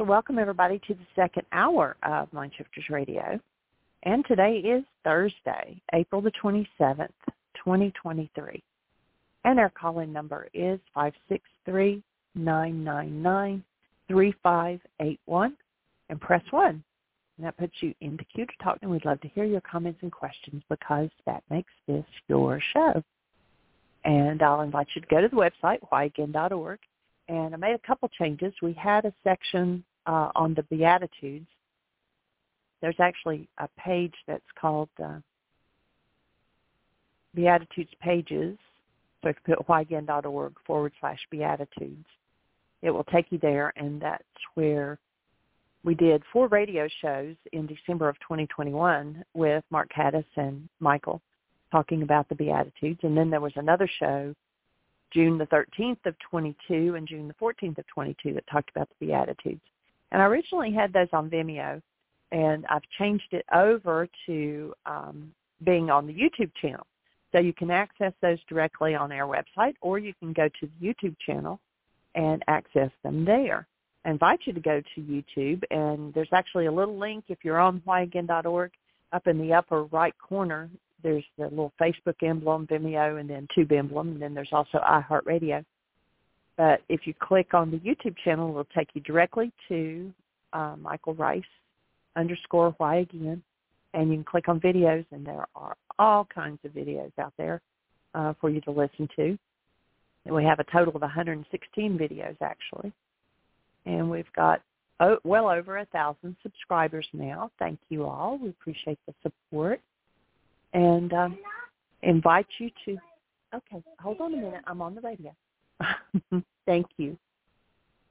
So welcome, everybody, to the second hour of Mind Shifters Radio. And today is Thursday, April the 27th, 2023. And our call-in number is 563-999-3581 and press 1. And that puts you in the queue to talk and we'd love to hear your comments and questions because that makes this your show. And I'll invite you to go to the website, whyagain.org. And I made a couple changes. We had a section uh, on the Beatitudes. There's actually a page that's called uh, Beatitudes Pages so if you put whyagain.org forward slash Beatitudes, it will take you there, and that's where we did four radio shows in December of 2021 with Mark Caddis and Michael talking about the Beatitudes. And then there was another show June the 13th of 22 and June the 14th of 22 that talked about the Beatitudes. And I originally had those on Vimeo, and I've changed it over to um, being on the YouTube channel. So you can access those directly on our website or you can go to the YouTube channel and access them there. I invite you to go to YouTube and there's actually a little link if you're on whyagain.org up in the upper right corner. There's the little Facebook emblem, Vimeo, and then Tube emblem, and then there's also iHeartRadio. But if you click on the YouTube channel, it'll take you directly to uh, Michael Ryce underscore why again, and you can click on videos, and there are all kinds of videos out there uh, for you to listen to. And we have a total of 116 videos actually, and we've got oh, well over a thousand subscribers now. Thank you all. We appreciate the support, and um, invite you to. Okay, hold on a minute. I'm on the radio. Thank you.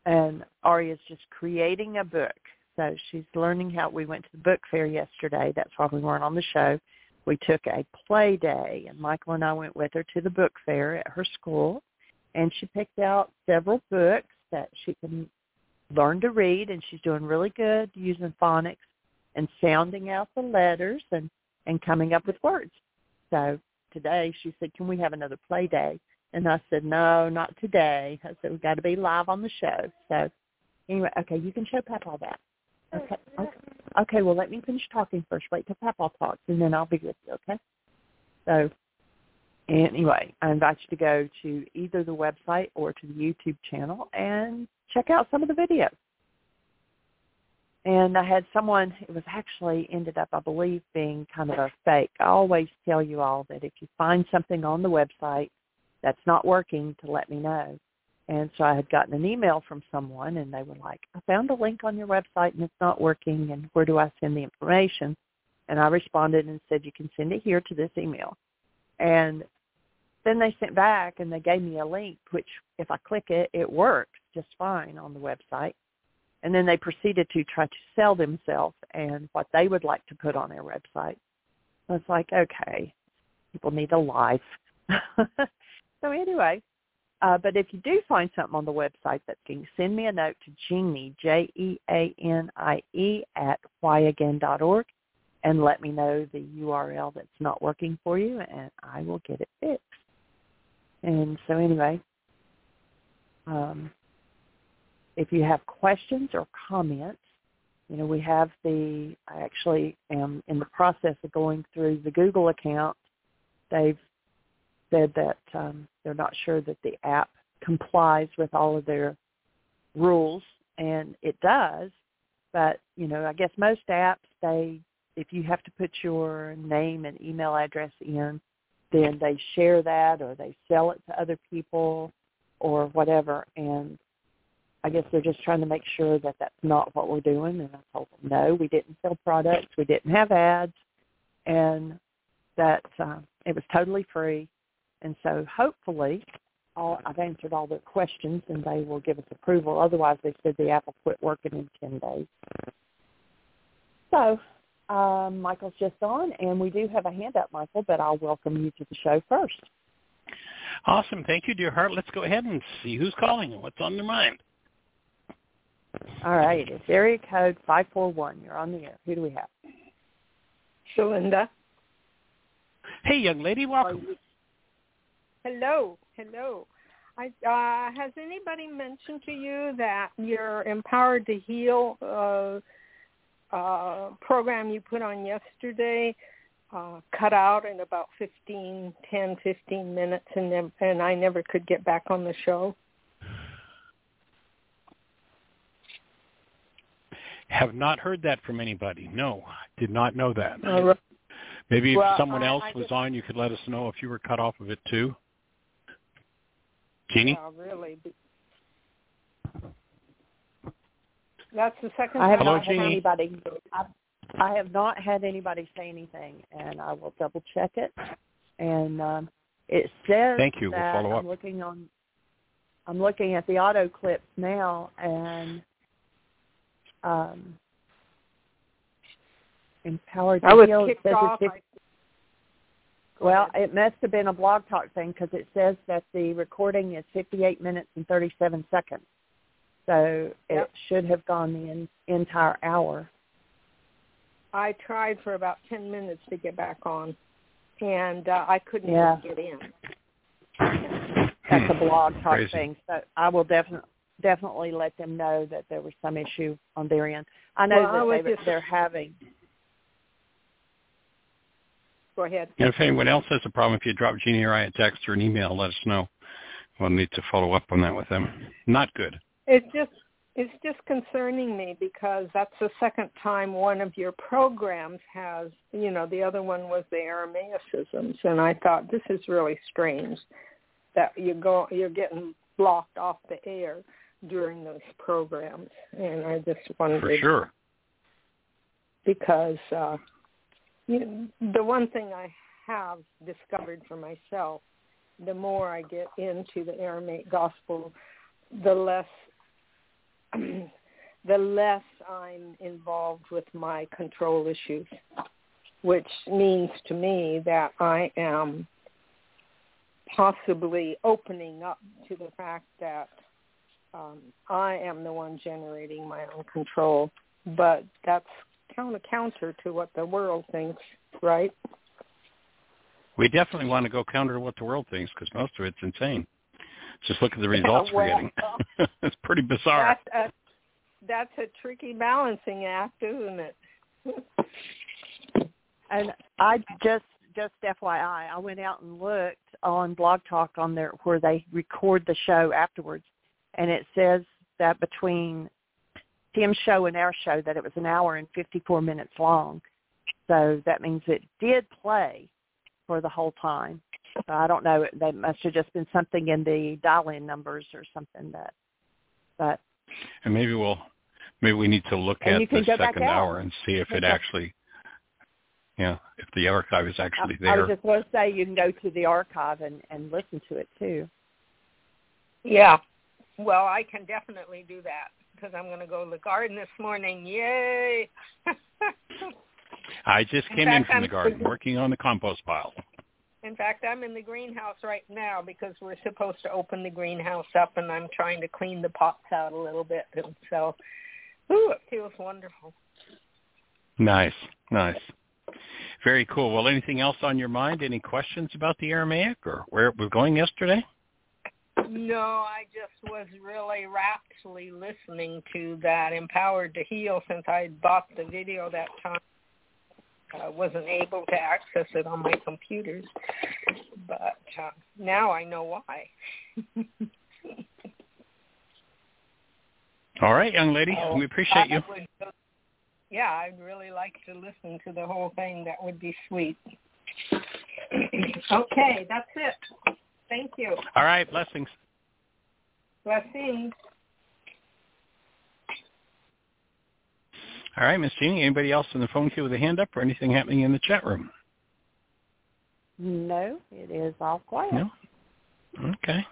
And Ari is just creating a book. So she's learning how we went to the book fair yesterday. That's why we weren't on the show. We took a play day and Michael and I went with her to the book fair at her school and she picked out several books that she can learn to read and she's doing really good using phonics and sounding out the letters and and coming up with words. So today she said, "Can we have another play day?" And I said, "No, not today." I said, "We've got to be live on the show." So anyway, okay, you can show Papa that. Okay, okay, okay. Well, let me finish talking first. Wait till Papa talks, and then I'll be with you. Okay. So anyway, I invite you to go to either the website or to the YouTube channel and check out some of the videos. And I had someone, it was actually ended up, I believe, being kind of a fake. I always tell you all that if you find something on the website that's not working, to let me know. And so I had gotten an email from someone and they were like, I found a link on your website and it's not working and where do I send the information? And I responded and said, you can send it here to this email. And then they sent back and they gave me a link, which if I click it, it works just fine on the website. And then they proceeded to try to sell themselves and what they would like to put on their website. I was like, okay, people need a life. so anyway, uh, but if you do find something on the website that can send me a note to Jeanie, J-E-A-N-I-E, at whyagain.org and let me know the URL that's not working for you and I will get it fixed. And so anyway, um, if you have questions or comments, you know, we have the, I actually am in the process of going through the Google account. They've said that um, they're not sure that the app complies with all of their rules, and it does. But, you know, I guess most apps, they, if you have to put your name and email address in, then they share that or they sell it to other people or whatever. And I guess they're just trying to make sure that that's not what we're doing. And I told them, no, we didn't sell products. We didn't have ads. And that uh, it was totally free. And so hopefully all, I've answered all their questions and they will give us approval. Otherwise, they said the app will quit working in 10 days. So um, Michael's just on, and we do have a hand up, Michael, but I'll welcome you to the show first. Awesome. Thank you, dear heart. Let's go ahead and see who's calling and what's on their mind. All right. It's area code 541. You're on the air. Who do we have? Shalinda. Hey, young lady. Welcome. Hello. Hello. I, uh, has anybody mentioned to you that you're empowered to heal uh, uh, program you put on yesterday uh, cut out in about 15, 10, 15 minutes, and then and I never could get back on the show. Have not heard that from anybody. No, did not know that. Maybe well, if someone I, else I was just, on, you could let us know if you were cut off of it too. Jeanie? Yeah, really. That's the second I have Hello, not had anybody. I, I have not had anybody say anything, and I will double check it. And um, it says Thank you. We'll follow up. I'm looking on. I'm looking at the auto clips now, and um, empowered I was kicked off. I, Well, it must have been a blog talk thing because it says that the recording is 58 minutes and 37 seconds. So it Yep. should have gone the in, entire hour. I tried for about 10 minutes to get back on, and uh, I couldn't Yeah. even get in. That's a blog talk Crazy. thing. So I will definitely definitely let them know that there was some issue on their end. I know Well, I that they, just- they're having. Go ahead. And if anyone else has a problem, if you drop Jeanie or I a text or an email, let us know. We'll need to follow up on that with them. Not good. It's just it's just concerning me because that's the second time one of your programs has, you know, the other one was the Aramaicisms, and I thought this is really strange that you go you're getting blocked off the air during those programs, and I just wondered For sure. because uh, the one thing I have discovered for myself, the more I get into the Aramaic gospel, the less the less I'm involved with my control issues, which means to me that I am possibly opening up to the fact that um, I am the one generating my own control. But that's kind of counter to what the world thinks, right? We definitely want to go counter to what the world thinks because most of it's insane. Just look at the results Yeah, well, we're getting. it's pretty bizarre. That's a, that's a tricky balancing act, isn't it? And I just just FYI, I went out and looked on Blog Talk on there where they record the show afterwards, and it says that between Tim's show and our show that it was an hour and 54 minutes long. So that means it did play for the whole time. So I don't know. That must have just been something in the dial-in numbers or something that. But And maybe we'll maybe we need to look at the second hour and see if it actually yeah, if the archive is actually there. I was just going to say you can go to the archive and and listen to it too. Yeah. Well, I can definitely do that because I'm going to go to the garden this morning. Yay! I just In came in fact, from the I'm- garden working on the compost pile. In fact, I'm in the greenhouse right now because we're supposed to open the greenhouse up, and I'm trying to clean the pots out a little bit. And so, ooh, it feels wonderful. Nice, nice. Very cool. Well, anything else on your mind? Any questions about the Aramaic or where it was going yesterday? No, I just was really raptly listening to that Empowered to Heal since I bought the video that time. I wasn't able to access it on my computers, but uh, now I know why. All right, young lady. Oh, we appreciate you. would- yeah, I'd really like to listen to the whole thing. That would be sweet. okay, that's it. Thank you. All right, blessings. Blessings. All right, Miss Jeanie. Anybody else in the phone queue with a hand up or anything happening in the chat room? No, it is all quiet. No? Okay.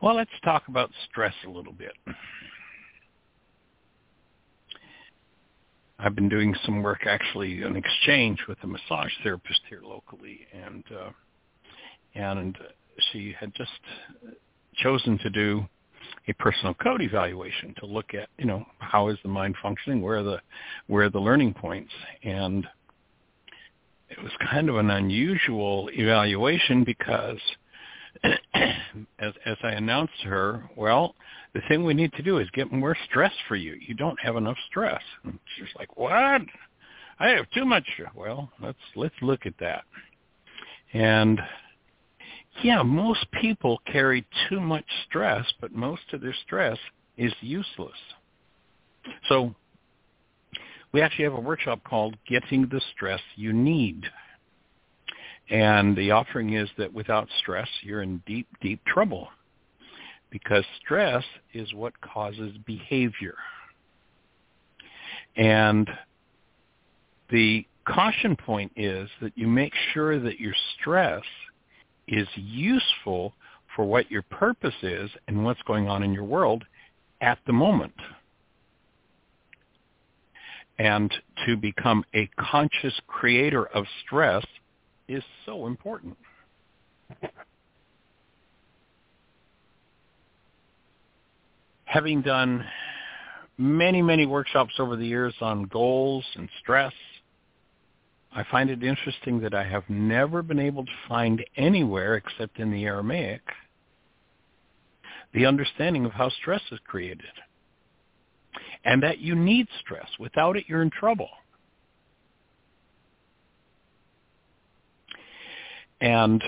Well, let's talk about stress a little bit. I've been doing some work, actually, an exchange with a massage therapist here locally, and uh, and she had just chosen to do a personal code evaluation to look at, you know, how is the mind functioning, where are the where are the learning points, and it was kind of an unusual evaluation because as as I announced to her, well, the thing we need to do is get more stress for you. You don't have enough stress. And she's like, What? I have too much well, let's let's look at that. And yeah, most people carry too much stress, but most of their stress is useless. So we actually have a workshop called Getting the Stress You Need. And the offering is that without stress, you're in deep, deep trouble because stress is what causes behavior. And the caution point is that you make sure that your stress is useful for what your purpose is and what's going on in your world at the moment. And to become a conscious creator of stress is so important. Having done many, many workshops over the years on goals and stress, I find it interesting that I have never been able to find anywhere except in the Aramaic the understanding of how stress is created and that you need stress. Without it, you're in trouble. And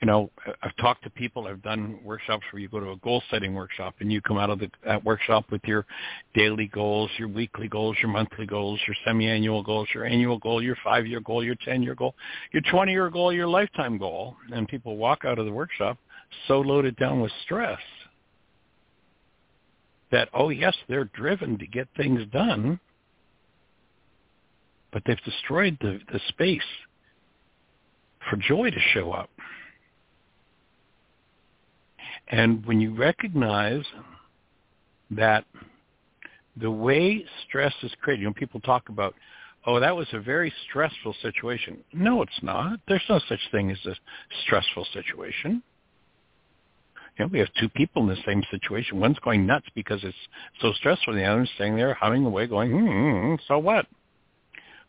you know, I've talked to people. I've done workshops where you go to a goal setting workshop and you come out of the, that workshop with your daily goals, your weekly goals, your monthly goals, your semi-annual goals, your annual goal, your five-year goal, your ten-year goal, your twenty-year goal, your lifetime goal, and people walk out of the workshop so loaded down with stress that oh yes, they're driven to get things done, but they've destroyed the, the space for joy to show up. And when you recognize that the way stress is created, you know, people talk about, oh, that was a very stressful situation. No, it's not. There's no such thing as a stressful situation. You know, we have two people in the same situation. One's going nuts because it's so stressful. The other's sitting there humming away going, hmm, so what?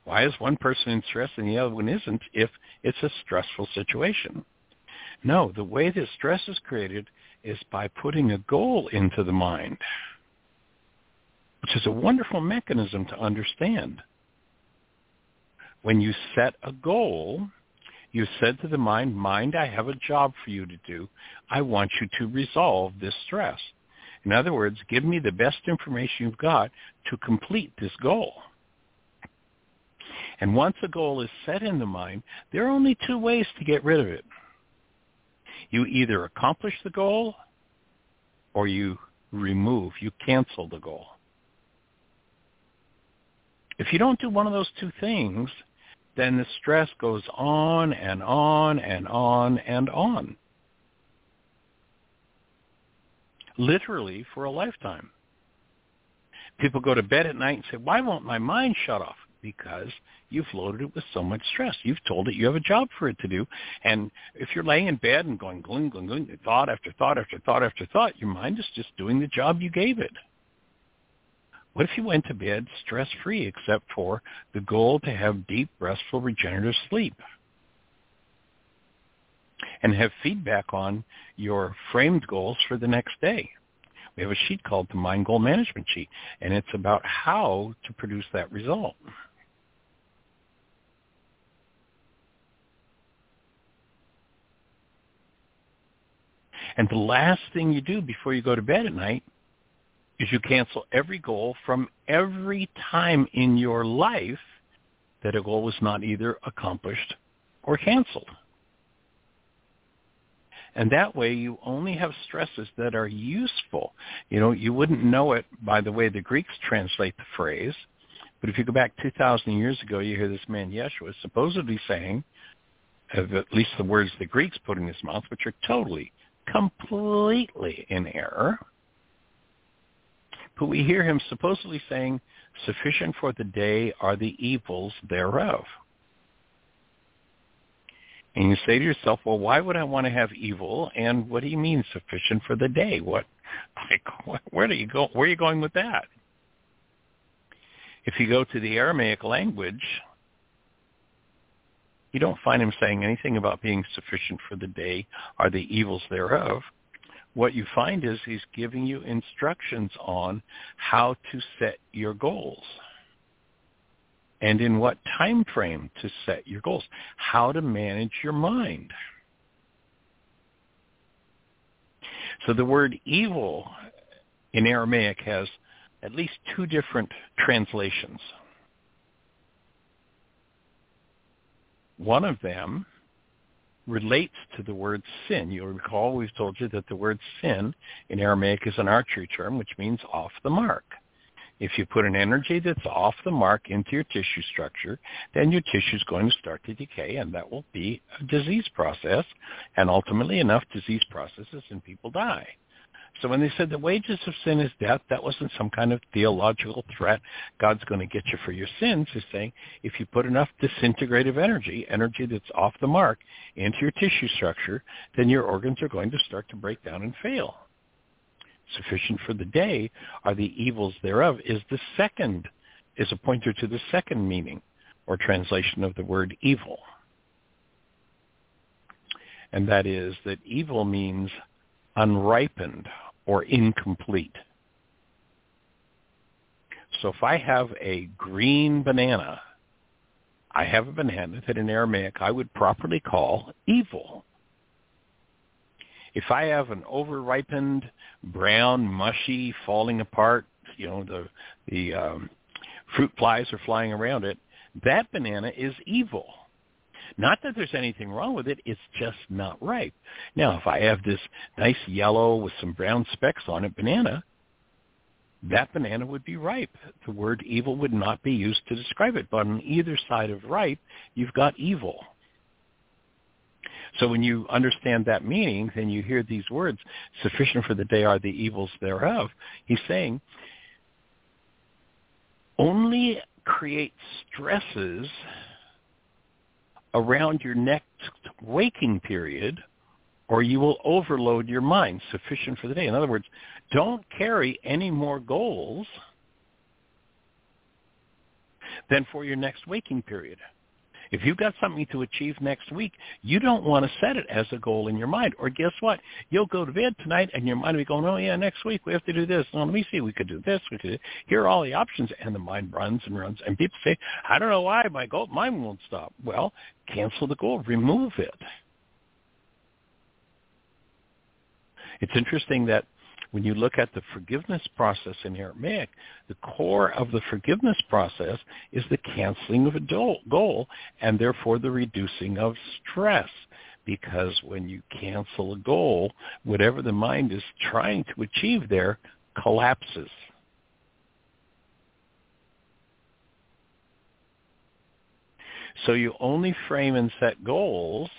Why is one person in stress and the other one isn't if it's a stressful situation? No, the way that stress is created is by putting a goal into the mind, which is a wonderful mechanism to understand. When you set a goal, you said to the mind, mind, I have a job for you to do. I want you to resolve this stress. In other words, give me the best information you've got to complete this goal. And once a goal is set in the mind, there are only two ways to get rid of it. You either accomplish the goal or you remove, you cancel the goal. If you don't do one of those two things, then the stress goes on and on and on and on. Literally for a lifetime. People go to bed at night and say, why won't my mind shut off? because you've loaded it with so much stress. You've told it you have a job for it to do. And if you're laying in bed and going gloom, gloom, gloom, thought after thought after thought after thought, your mind is just doing the job you gave it. What if you went to bed stress-free except for the goal to have deep, restful, regenerative sleep? And have feedback on your framed goals for the next day. We have a sheet called the Mind Goal Management Sheet, and it's about how to produce that result. And the last thing you do before you go to bed at night is you cancel every goal from every time in your life that a goal was not either accomplished or canceled. And that way you only have stresses that are useful. You know, you wouldn't know it by the way the Greeks translate the phrase, but if you go back 2,000 years ago, you hear this man Yeshua supposedly saying, at least the words the Greeks put in his mouth, which are totally completely in error. But we hear him supposedly saying, sufficient for the day are the evils thereof. And you say to yourself, well, why would I want to have evil? And what do you mean sufficient for the day? What, like, where do you go? Where are you going with that? If you go to the Aramaic language, you don't find him saying anything about being sufficient for the day or the evils thereof. What you find is he's giving you instructions on how to set your goals and in what time frame to set your goals, how to manage your mind. So the word evil in Aramaic has at least two different translations. One of them relates to the word sin. You'll recall we've told you that the word sin in Aramaic is an archery term, which means off the mark. If you put an energy that's off the mark into your tissue structure, then your tissue is going to start to decay, and that will be a disease process, and ultimately enough disease processes and people die. So when they said the wages of sin is death, that wasn't some kind of theological threat. God's going to get you for your sins. He's saying if you put enough disintegrative energy, energy that's off the mark, into your tissue structure, then your organs are going to start to break down and fail. Sufficient for the day are the evils thereof is the second, is a pointer to the second meaning or translation of the word evil. And that is that evil means unripened or incomplete. So if I have a green banana, I have a banana that in Aramaic I would properly call evil. if I have an over-ripened, brown, mushy, falling apart, you know, the the um, fruit flies are flying around it, that banana is evil. Not that there's anything wrong with it, it's just not ripe. Now, if I have this nice yellow with some brown specks on it banana, that banana would be ripe. The word evil would not be used to describe it. But on either side of ripe, you've got evil. So when you understand that meaning, then you hear these words, sufficient for the day are the evils thereof. He's saying, only create stresses around your next waking period or you will overload your mind sufficient for the day. In other words, don't carry any more goals than for your next waking period. If you've got something to achieve next week, you don't want to set it as a goal in your mind. Or guess what? You'll go to bed tonight and your mind will be going, oh yeah, next week we have to do this. No, let me see, we could do this. We could. Here are all the options, and the mind runs and runs. And people say, I don't know why my goal, mine won't stop. Well, cancel the goal, remove it. It's interesting that when you look at the forgiveness process in Aramaic, the core of the forgiveness process is the canceling of a goal and therefore the reducing of stress. Because when you cancel a goal, whatever the mind is trying to achieve there collapses. So you only frame and set goals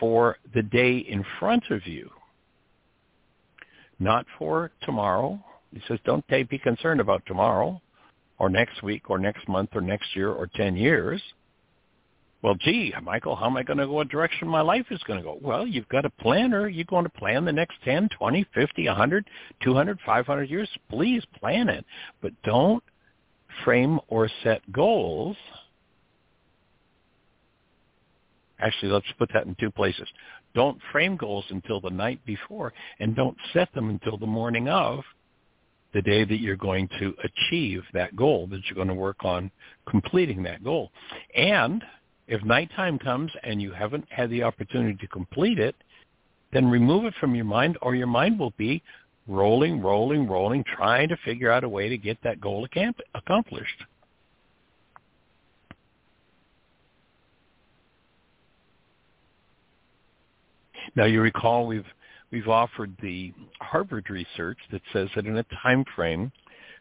for the day in front of you not for tomorrow. He says, don't be concerned about tomorrow or next week or next month or next year or 10 years. Well, gee, Michael, how am I going to go what direction my life is going to go? Well, you've got a planner. You're going to plan the next 10, 20, 50, 100, 200, 500 years. Please plan it. But don't frame or set goals. Actually, let's put that in two places. Don't frame goals until the night before and don't set them until the morning of the day that you're going to achieve that goal, that you're going to work on completing that goal. And if nighttime comes and you haven't had the opportunity to complete it, then remove it from your mind or your mind will be rolling, rolling, rolling, trying to figure out a way to get that goal accomplished. Now you recall we've we've offered the Harvard research that says that in a time frame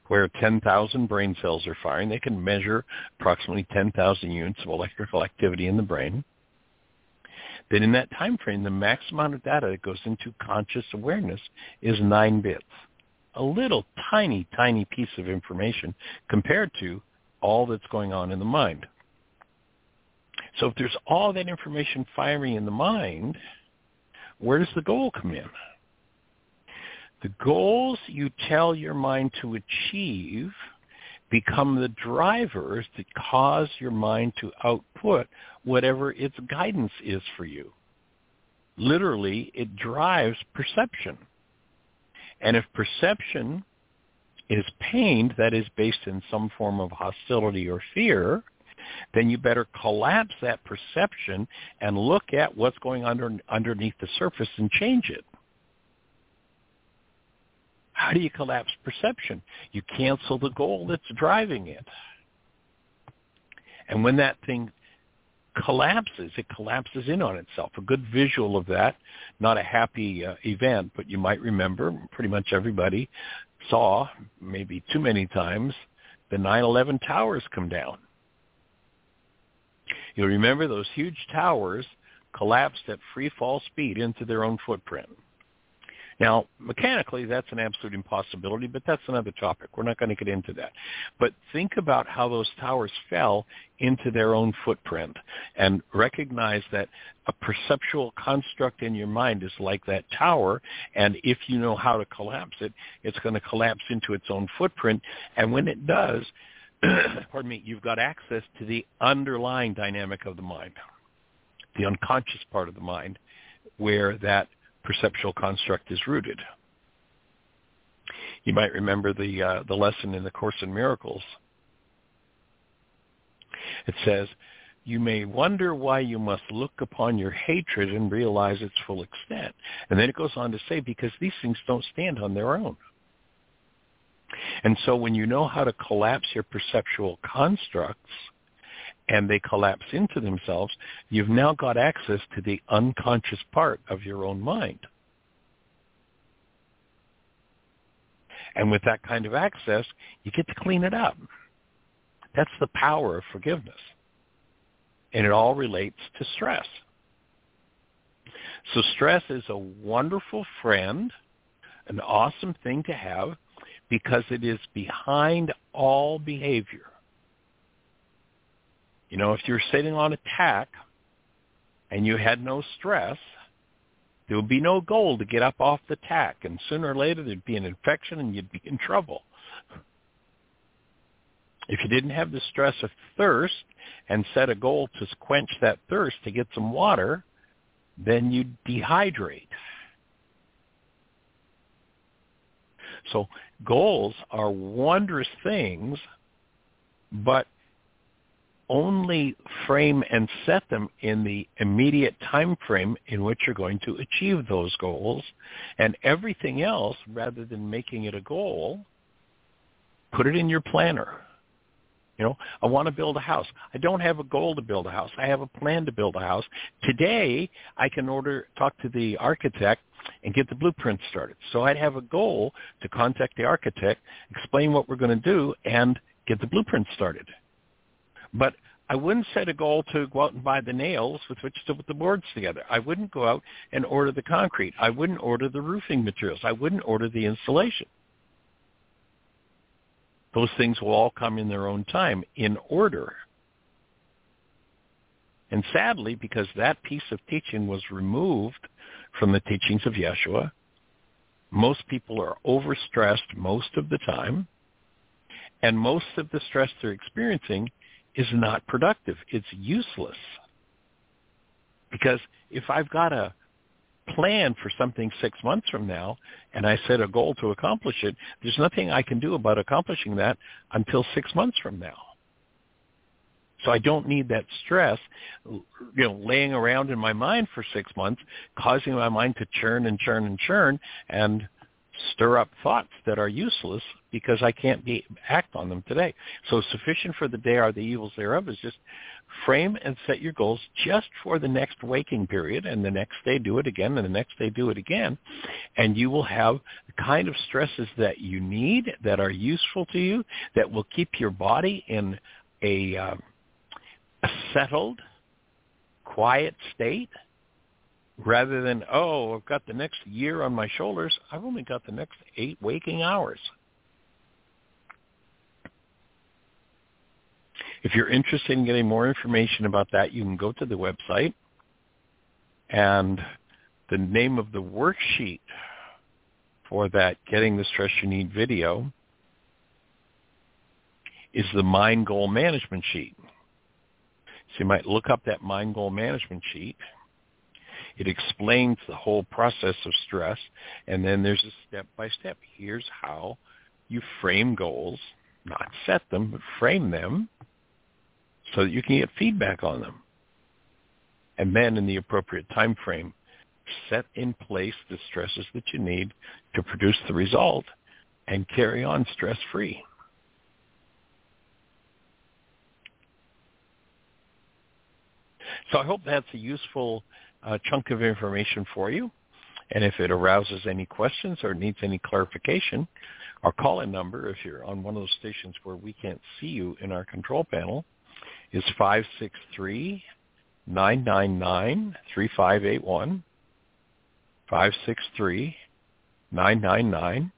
where 10,000 brain cells are firing, they can measure approximately 10,000 units of electrical activity in the brain. Then in that time frame, the max amount of data that goes into conscious awareness is 9 bits. A little tiny, tiny piece of information compared to all that's going on in the mind. So if there's all that information firing in the mind, where does the goal come in? The goals you tell your mind to achieve become the drivers that cause your mind to output whatever its guidance is for you. Literally, it drives perception. And if perception is pained that is based in some form of hostility or fear, then you better collapse that perception and look at what's going under, underneath the surface and change it. How do you collapse perception? You cancel the goal that's driving it. And when that thing collapses, it collapses in on itself. A good visual of that, not a happy uh, event, but you might remember pretty much everybody saw, maybe too many times, the 9-11 towers come down. You'll remember those huge towers collapsed at free fall speed into their own footprint. Now, mechanically, that's an absolute impossibility, but that's another topic. We're not going to get into that. But think about how those towers fell into their own footprint and recognize that a perceptual construct in your mind is like that tower, and if you know how to collapse it, it's going to collapse into its own footprint, and when it does, pardon me, you've got access to the underlying dynamic of the mind, the unconscious part of the mind, where that perceptual construct is rooted. You might remember the uh, the lesson in the Course in Miracles. It says, you may wonder why you must look upon your hatred and realize its full extent. And then it goes on to say, because these things don't stand on their own. And so when you know how to collapse your perceptual constructs and they collapse into themselves, you've now got access to the unconscious part of your own mind. And with that kind of access, you get to clean it up. That's the power of forgiveness and it all relates to stress. So stress is a wonderful friend, an awesome thing to have because it is behind all behavior. You know, if you're sitting on a tack and you had no stress, there would be no goal to get up off the tack, and sooner or later there'd be an infection and you'd be in trouble. If you didn't have the stress of thirst and set a goal to quench that thirst to get some water, then you dehydrate. So goals are wondrous things, but only frame and set them in the immediate time frame in which you're going to achieve those goals. And everything else, rather than making it a goal, put it in your planner. You know, I want to build a house. I don't have a goal to build a house. I have a plan to build a house. Today, I can order, talk to the architect and get the blueprint started. So I'd have a goal to contact the architect, explain what we're going to do, and get the blueprint started. But I wouldn't set a goal to go out and buy the nails with which to put the boards together. I wouldn't go out and order the concrete. I wouldn't order the roofing materials. I wouldn't order the insulation. Those things will all come in their own time, in order. And sadly, because that piece of teaching was removed from the teachings of Yeshua, most people are overstressed most of the time, and most of the stress they're experiencing is not productive. It's useless. Because if I've got a plan for something six months from now and I set a goal to accomplish it, there's nothing I can do about accomplishing that until six months from now. So I don't need that stress, you know, laying around in my mind for six months, causing my mind to churn and churn and churn and stir up thoughts that are useless because I can't be, act on them today. So sufficient for the day are the evils thereof is just frame and set your goals just for the next waking period and the next day do it again and the next day do it again and you will have the kind of stresses that you need that are useful to you that will keep your body in a, uh, settled quiet state rather than, oh, I've got the next year on my shoulders. I've only got the next eight waking hours. If you're interested in getting more information about that, you can go to the website. And the name of the worksheet for that Getting the Stress You Need video is the Mind Goal Management Sheet. So you might look up that Mind Goal Management Sheet it explains the whole process of stress, and then there's a step-by-step. Here's how you frame goals, not set them, but frame them so that you can get feedback on them. And then in the appropriate time frame, set in place the stresses that you need to produce the result and carry on stress-free. So I hope that's a useful uh, chunk of information for you. And if it arouses any questions or needs any clarification, our call-in number, if you're on one of those stations where we can't see you in our control panel, is 563-999-3581. 563-999-3581.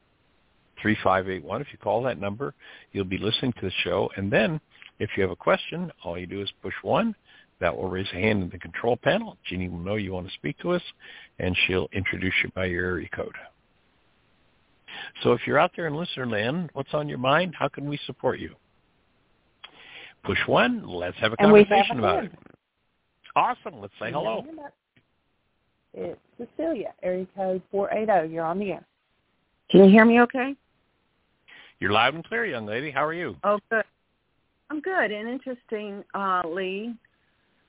If you call that number, you'll be listening to the show. And then if you have a question, all you do is push 1 that will raise a hand in the control panel. Jeanie will know you want to speak to us, and she'll introduce you by your area code. So if you're out there in listener land, what's on your mind? How can we support you? Push one. Let's have a conversation about it. Awesome. Let's say hello. It's Cecilia, area code 480. You're on the air. Can you hear me okay? You're loud and clear, young lady. How are you? Oh, good. I'm good. And interestingly,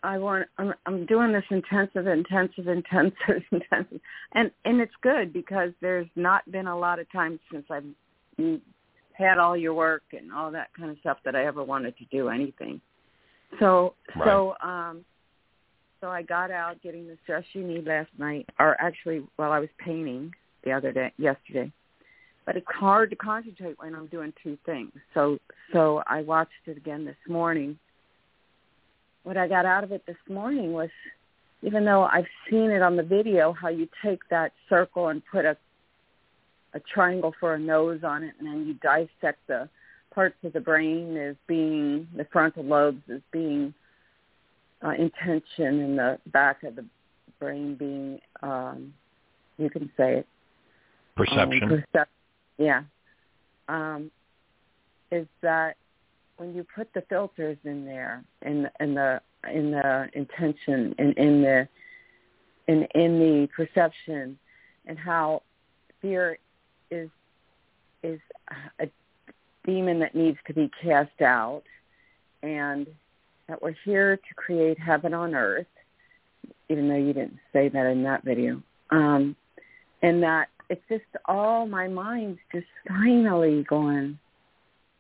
I want I'm I'm doing this intensive, intensive, intensive, intensive, and and it's good because there's not been a lot of time since I've had all your work and all that kind of stuff that I ever wanted to do anything. So right. so um so I got out getting the stress you need last night, or actually while I was painting the other day, yesterday. But it's hard to concentrate when I'm doing two things. So so I watched it again this morning what I got out of it this morning was even though I've seen it on the video, how you take that circle and put a a triangle for a nose on it, and then you dissect the parts of the brain as being the frontal lobes as being uh, intention, and the back of the brain being um, you can say it perception. Um, percep- yeah, um, is that when you put the filters in there in in the in the intention and in the in in the perception and how fear is is a demon that needs to be cast out and that we're here to create heaven on earth even though you didn't say that in that video. Um and that it's just all my mind's just finally going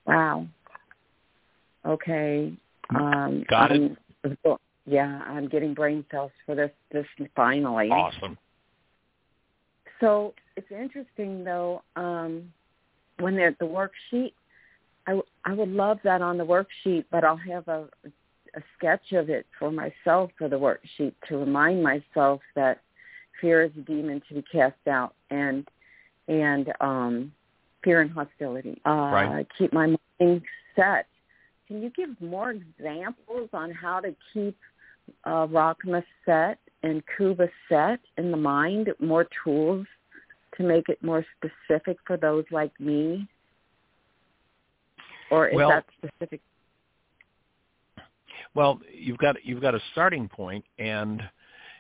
wow okay, um, got it. I'm, yeah, I'm getting brain cells for this. This finally. Awesome. So it's interesting though. Um, when they're at the worksheet, I I would love that on the worksheet, but I'll have a a sketch of it for myself for the worksheet to remind myself that fear is a demon to be cast out and and um fear and hostility. Uh right. keep my mind set can you give more examples on how to keep uh, Rachma set and Kuba set in the mind? More tools to make it more specific for those like me? Or is well, that specific? Well, you've got you've got a starting point, and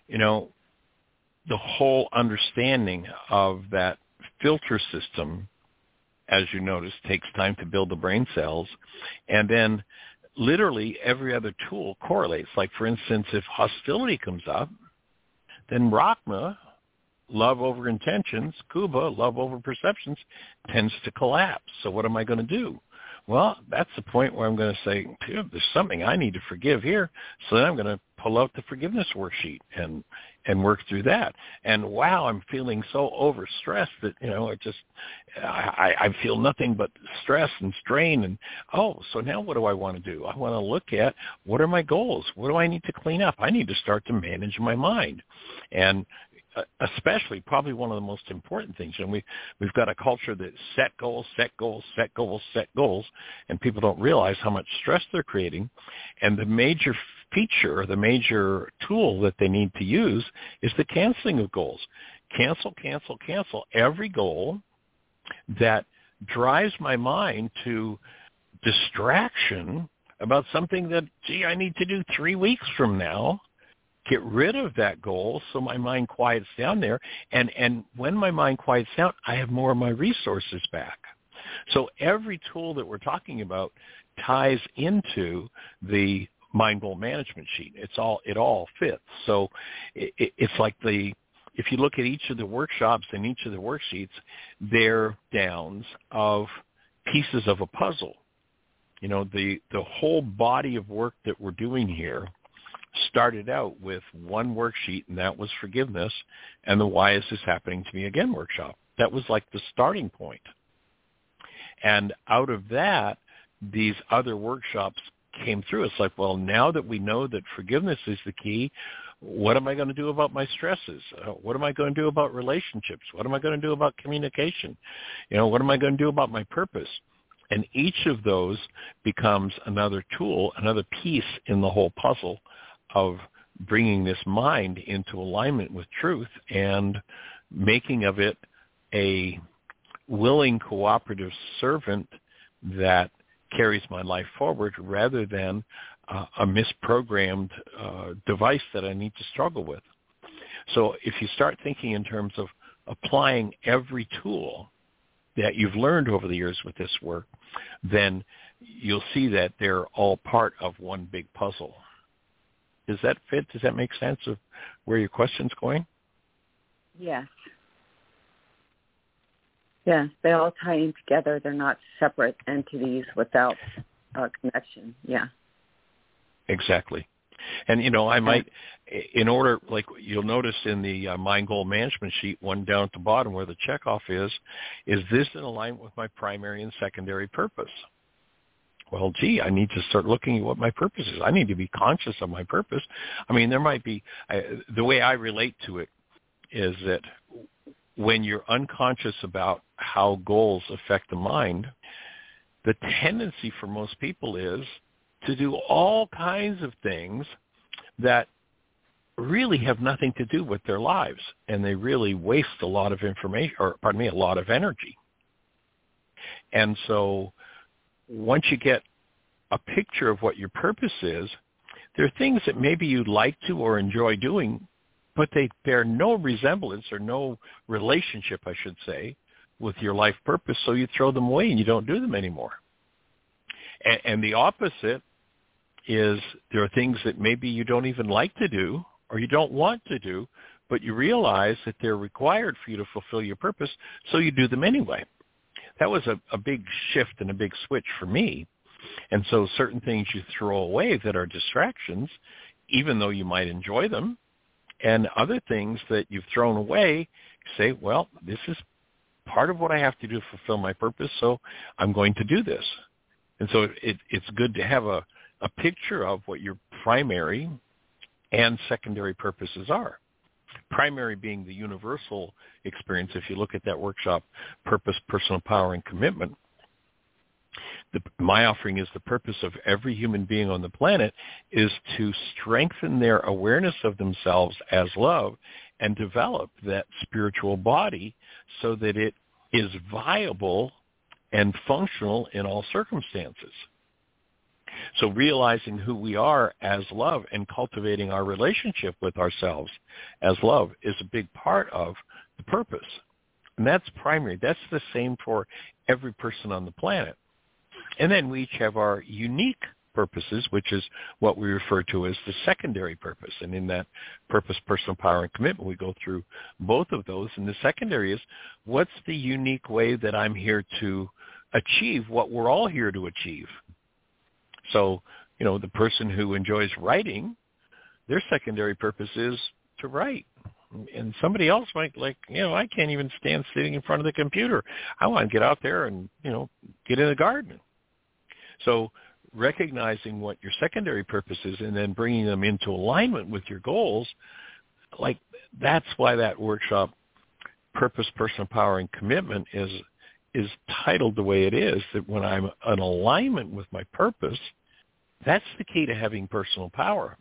you know the whole understanding of that filter system as you notice, takes time to build the brain cells. And then literally every other tool correlates. Like, for instance, if hostility comes up, then Rachma, love over intentions, Kuba, love over perceptions, tends to collapse. So what am I going to do? Well, that's the point where I'm going to say, there's something I need to forgive here. So then I'm going to pull out the forgiveness worksheet and and work through that. And wow, I'm feeling so overstressed that you know it just I, I feel nothing but stress and strain. And oh, so now what do I want to do? I want to look at what are my goals? What do I need to clean up? I need to start to manage my mind. And Uh, especially probably one of the most important things. And we we've got a culture that set goals, set goals, set goals, set goals, and people don't realize how much stress they're creating. And the major feature, the major tool that they need to use is the canceling of goals. Cancel, cancel, cancel every goal that drives my mind to distraction about something that, gee, I need to do three weeks from now get rid of that goal so my mind quiets down there. And and when my mind quiets down i have more of my resources back. So every tool that we're talking about ties into the mind goal management sheet. It's all it all fits. So it, it's like the if you look at each of the workshops and each of the worksheets they're downs of pieces of a puzzle. You know the the whole body of work that we're doing here started out with one worksheet, and that was forgiveness, and the Why Is This Happening to Me Again workshop. That was like the starting point. And out of that, these other workshops came through. It's like, well, now that we know that forgiveness is the key, what am I going to do about my stresses? Uh, what am I going to do about relationships? What am I going to do about communication? You know, what am I going to do about my purpose? And each of those becomes another tool, another piece in the whole puzzle of bringing this mind into alignment with truth and making of it a willing cooperative servant that carries my life forward rather than uh, a misprogrammed uh, device that I need to struggle with. So if you start thinking in terms of applying every tool that you've learned over the years with this work, then you'll see that they're all part of one big puzzle Does that fit? Does that make sense of where your question's going? Yes. Yes, they all tie in together. They're not separate entities without a connection. Yeah. Exactly. And you know, I might, in order, like you'll notice in the uh, mind goal management sheet, one down at the bottom where the checkoff is, is this in alignment with my primary and secondary purpose? Well, gee, I need to start looking at what my purpose is. I need to be conscious of my purpose. I mean, there might be I, the way I relate to it is that when you're unconscious about how goals affect the mind, the tendency for most people is to do all kinds of things that really have nothing to do with their lives and they really waste a lot of information or pardon me a lot of energy and so once you get a picture of what your purpose is there are things that maybe you'd like to or enjoy doing but they bear no resemblance or no relationship i should say with your life purpose so you throw them away and you don't do them anymore and, and the opposite is there are things that maybe you don't even like to do or you don't want to do, but you realize that they're required for you to fulfill your purpose, so you do them anyway. That was a, a big shift and a big switch for me. And so certain things you throw away that are distractions, even though you might enjoy them, and other things that you've thrown away, say, well, this is part of what I have to do to fulfill my purpose, so I'm going to do this. And so it, it's good to have a, a picture of what your primary and secondary purposes are. Primary being the universal experience. If you look at that workshop, purpose, personal power, and commitment, the, my offering is the purpose of every human being on the planet is to strengthen their awareness of themselves as love and develop that spiritual body so that it is viable and functional in all circumstances. So realizing who we are as love and cultivating our relationship with ourselves as love is a big part of the purpose. And that's primary. That's the same for every person on the planet. And then we each have our unique purposes, which is what we refer to as the secondary purpose. And in that purpose, personal power, and commitment, we go through both of those. And the secondary is what's the unique way that I'm here to achieve what we're all here to achieve? So, you know, the person who enjoys writing, their secondary purpose is to write. And somebody else might like, you know, I can't even stand sitting in front of the computer. I want to get out there and, you know, get in the garden. So recognizing what your secondary purpose is and then bringing them into alignment with your goals, like that's why that workshop, Purpose, Personal Power, and Commitment is is titled the way it is, that when I'm in alignment with my purpose – that's the key to having personal power.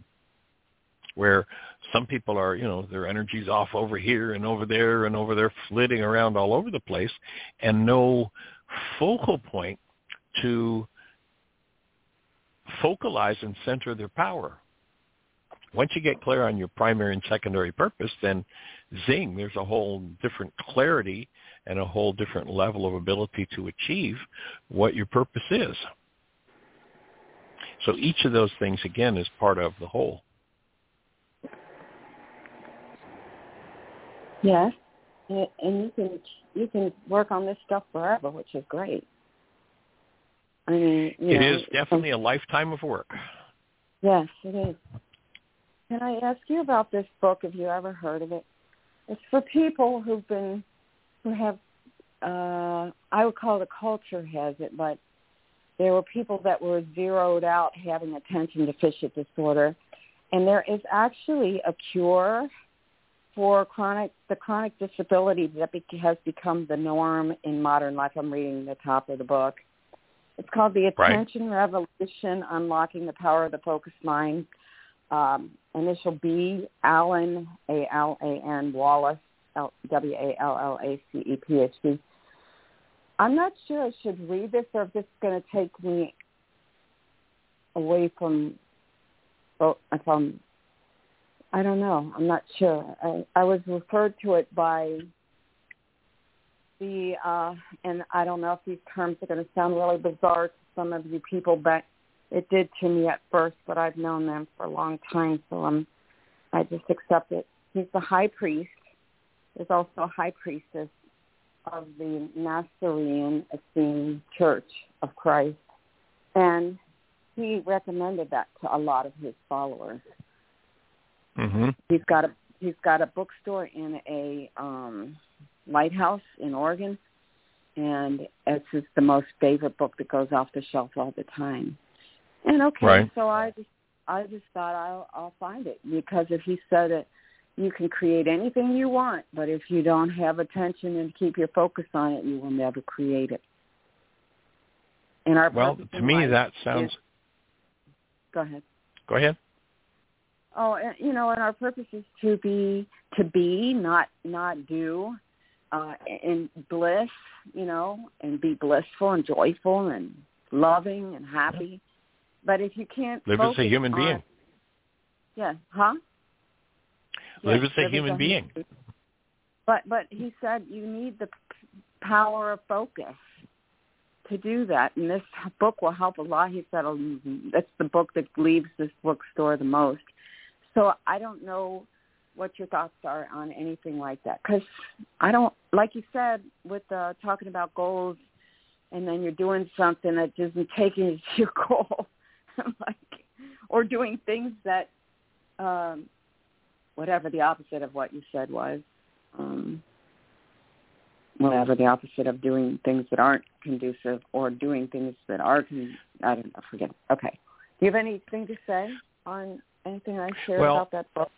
Where some people are, you know, their energy's off over here and over there and over there, flitting around all over the place, and no focal point to focalize and center their power. Once you get clear on your primary and secondary purpose, then zing, there's a whole different clarity and a whole different level of ability to achieve what your purpose is. So each of those things, again, is part of the whole. Yes, and you can you can work on this stuff forever, which is great. I mean, it know, is definitely a lifetime of work. Yes, it is. Can I ask you about this book? Have you ever heard of it? It's for people who've been who have uh I would call it a culture has it, but there were people that were zeroed out having attention deficit disorder. And there is actually a cure for chronic the chronic disability that has become the norm in modern life. I'm reading the top of the book. It's called the Attention right. Revolution: Unlocking the Power of the Focused Mind. Um, initial B, Alan A L A N Wallace W A L L A C E P H D. I'm not sure I should read this or if this is going to take me away from, well, if I'm, I don't know. I'm not sure. I, I was referred to it by the, uh, and I don't know if these terms are going to sound really bizarre to some of you people, but it did to me at first, but I've known them for a long time, so I'm I just accept it. He's the high priest. There's also a high priestess of the Nazarene Essene Church of Christ, and he recommended that to a lot of his followers. Mm-hmm. He's got a he's got a bookstore in a um lighthouse in Oregon, and it's just the most favorite book that goes off the shelf all the time. And okay, Right. so I just I just thought I'll I'll find it because if he said it, you can create anything you want, but if you don't have attention and keep your focus on it, you will never create it. And our Well, to me that sounds. is- go ahead. Go ahead. Oh, and, you know, and our purpose is to be to be, not not do, uh, in bliss, you know, and be blissful and joyful and loving and happy. But if you can't Live as a human on- being. yeah, huh? Live Yes, as a live human being. But but he said you need the power of focus to do that, and this book will help a lot. He said um, that's the book that leaves this bookstore the most. So I don't know what your thoughts are on anything like that, because I don't like you said with uh, talking about goals, and then you're doing something that isn't taking you to your goal, like or doing things that um whatever the opposite of what you said was um, whatever the opposite of doing things that aren't conducive or doing things that are con- I don't know, forget it. Okay. Do you have anything to say on anything I shared Well, about that book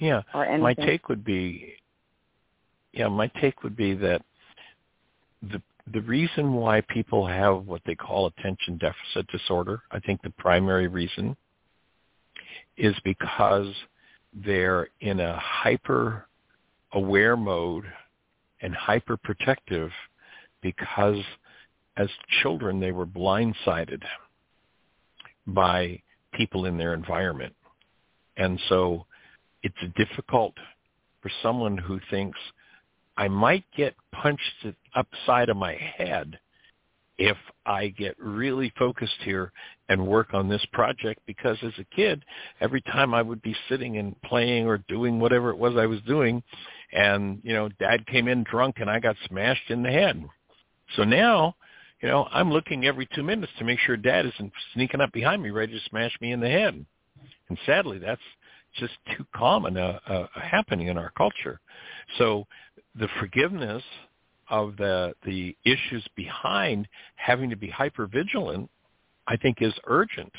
Yeah. or anything? My take would be, yeah, my take would be that the the reason why people have what they call attention deficit disorder, I think the primary reason is because they're in a hyper aware mode and hyper protective because as children they were blindsided by people in their environment. And so it's difficult for someone who thinks I might get punched upside of my head if I get really focused here and work on this project because as a kid, every time I would be sitting and playing or doing whatever it was I was doing and, you know, dad came in drunk and I got smashed in the head. So now, you know, I'm looking every two minutes to make sure dad isn't sneaking up behind me ready to smash me in the head. And sadly, that's just too common a, a, a happening in our culture. So the forgiveness of the the issues behind having to be hyper vigilant, I think, is urgent.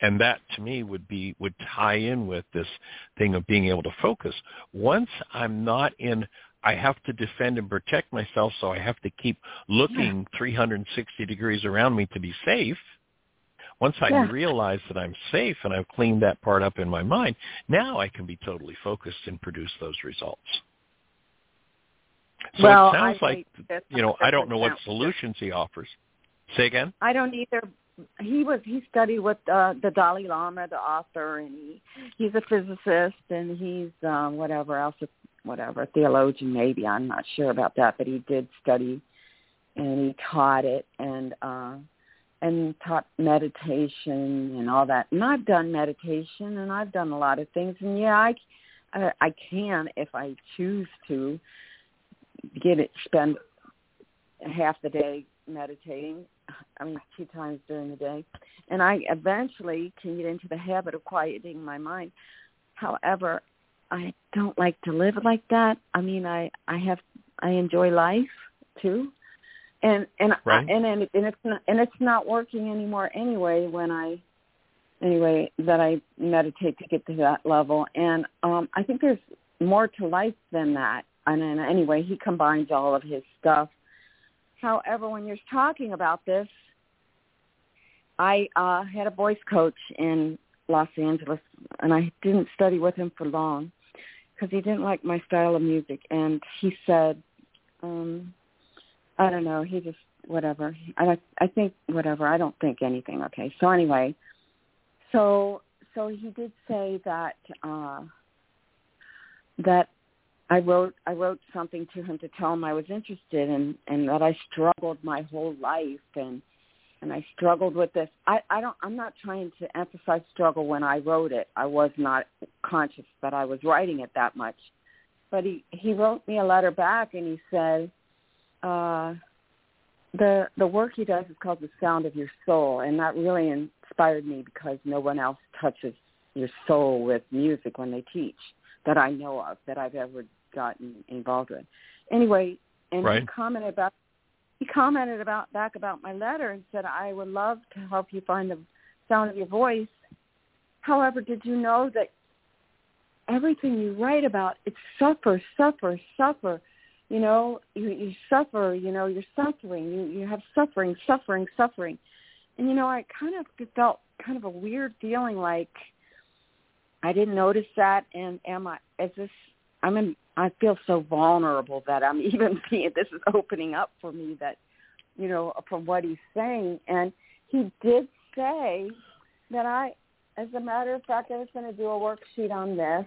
And that to me would be would tie in with this thing of being able to focus. Once I'm not in I have to defend and protect myself, so I have to keep looking 360 degrees around me to be safe. Once I Yeah. realize that I'm safe and I've cleaned that part up in my mind, now I can be totally focused and produce those results. So well, it sounds I like, you know, I don't know what solutions he offers. Say again? I don't either. He was he studied with uh, the Dalai Lama, the author, and he he's a physicist and he's um, whatever else, whatever theologian maybe. I'm not sure about that, but he did study and he taught it and uh, and taught meditation and all that. And I've done meditation and I've done a lot of things. And yeah, I I, I can if I choose to get it spend half the day meditating I mean, two times during the day. And I eventually can get into the habit of quieting my mind. However, I don't like to live like that. I mean, I I have I enjoy life too, and and Right. and and, and it's not and it's not working anymore anyway. When I anyway that I meditate to get to that level, and um I think there's more to life than that. And anyway, he combines all of his stuff However, when you're talking about this, I uh, had a voice coach in Los Angeles, and I didn't study with him for long because he didn't like my style of music. And he said, um, I don't know, he just whatever. I I think whatever. I don't think anything. Okay. So anyway, so so he did say that uh, that I wrote I wrote something to him to tell him I was interested and and that I struggled my whole life and and I struggled with this. I, I don't. I'm not trying to emphasize struggle when I wrote it. I was not conscious that I was writing it that much. But he he wrote me a letter back, and he said, uh, the the work he does is called the sound of your soul, and that really inspired me because no one else touches your soul with music when they teach that I know of that I've ever gotten involved with. Anyway, and right. he commented about he commented about back about my letter and said I would love to help you find the sound of your voice. However, did you know that everything you write about it's suffer, suffer, suffer. You know, you, you suffer. You know, you're suffering. You you have suffering, suffering, suffering. And you know, I kind of felt kind of a weird feeling like I didn't notice that. And am I? Is this? I'm in. I feel so vulnerable that I'm even seeing this is opening up for me. That you know, from what he's saying, and he did say that I, as a matter of fact, I was going to do a worksheet on this.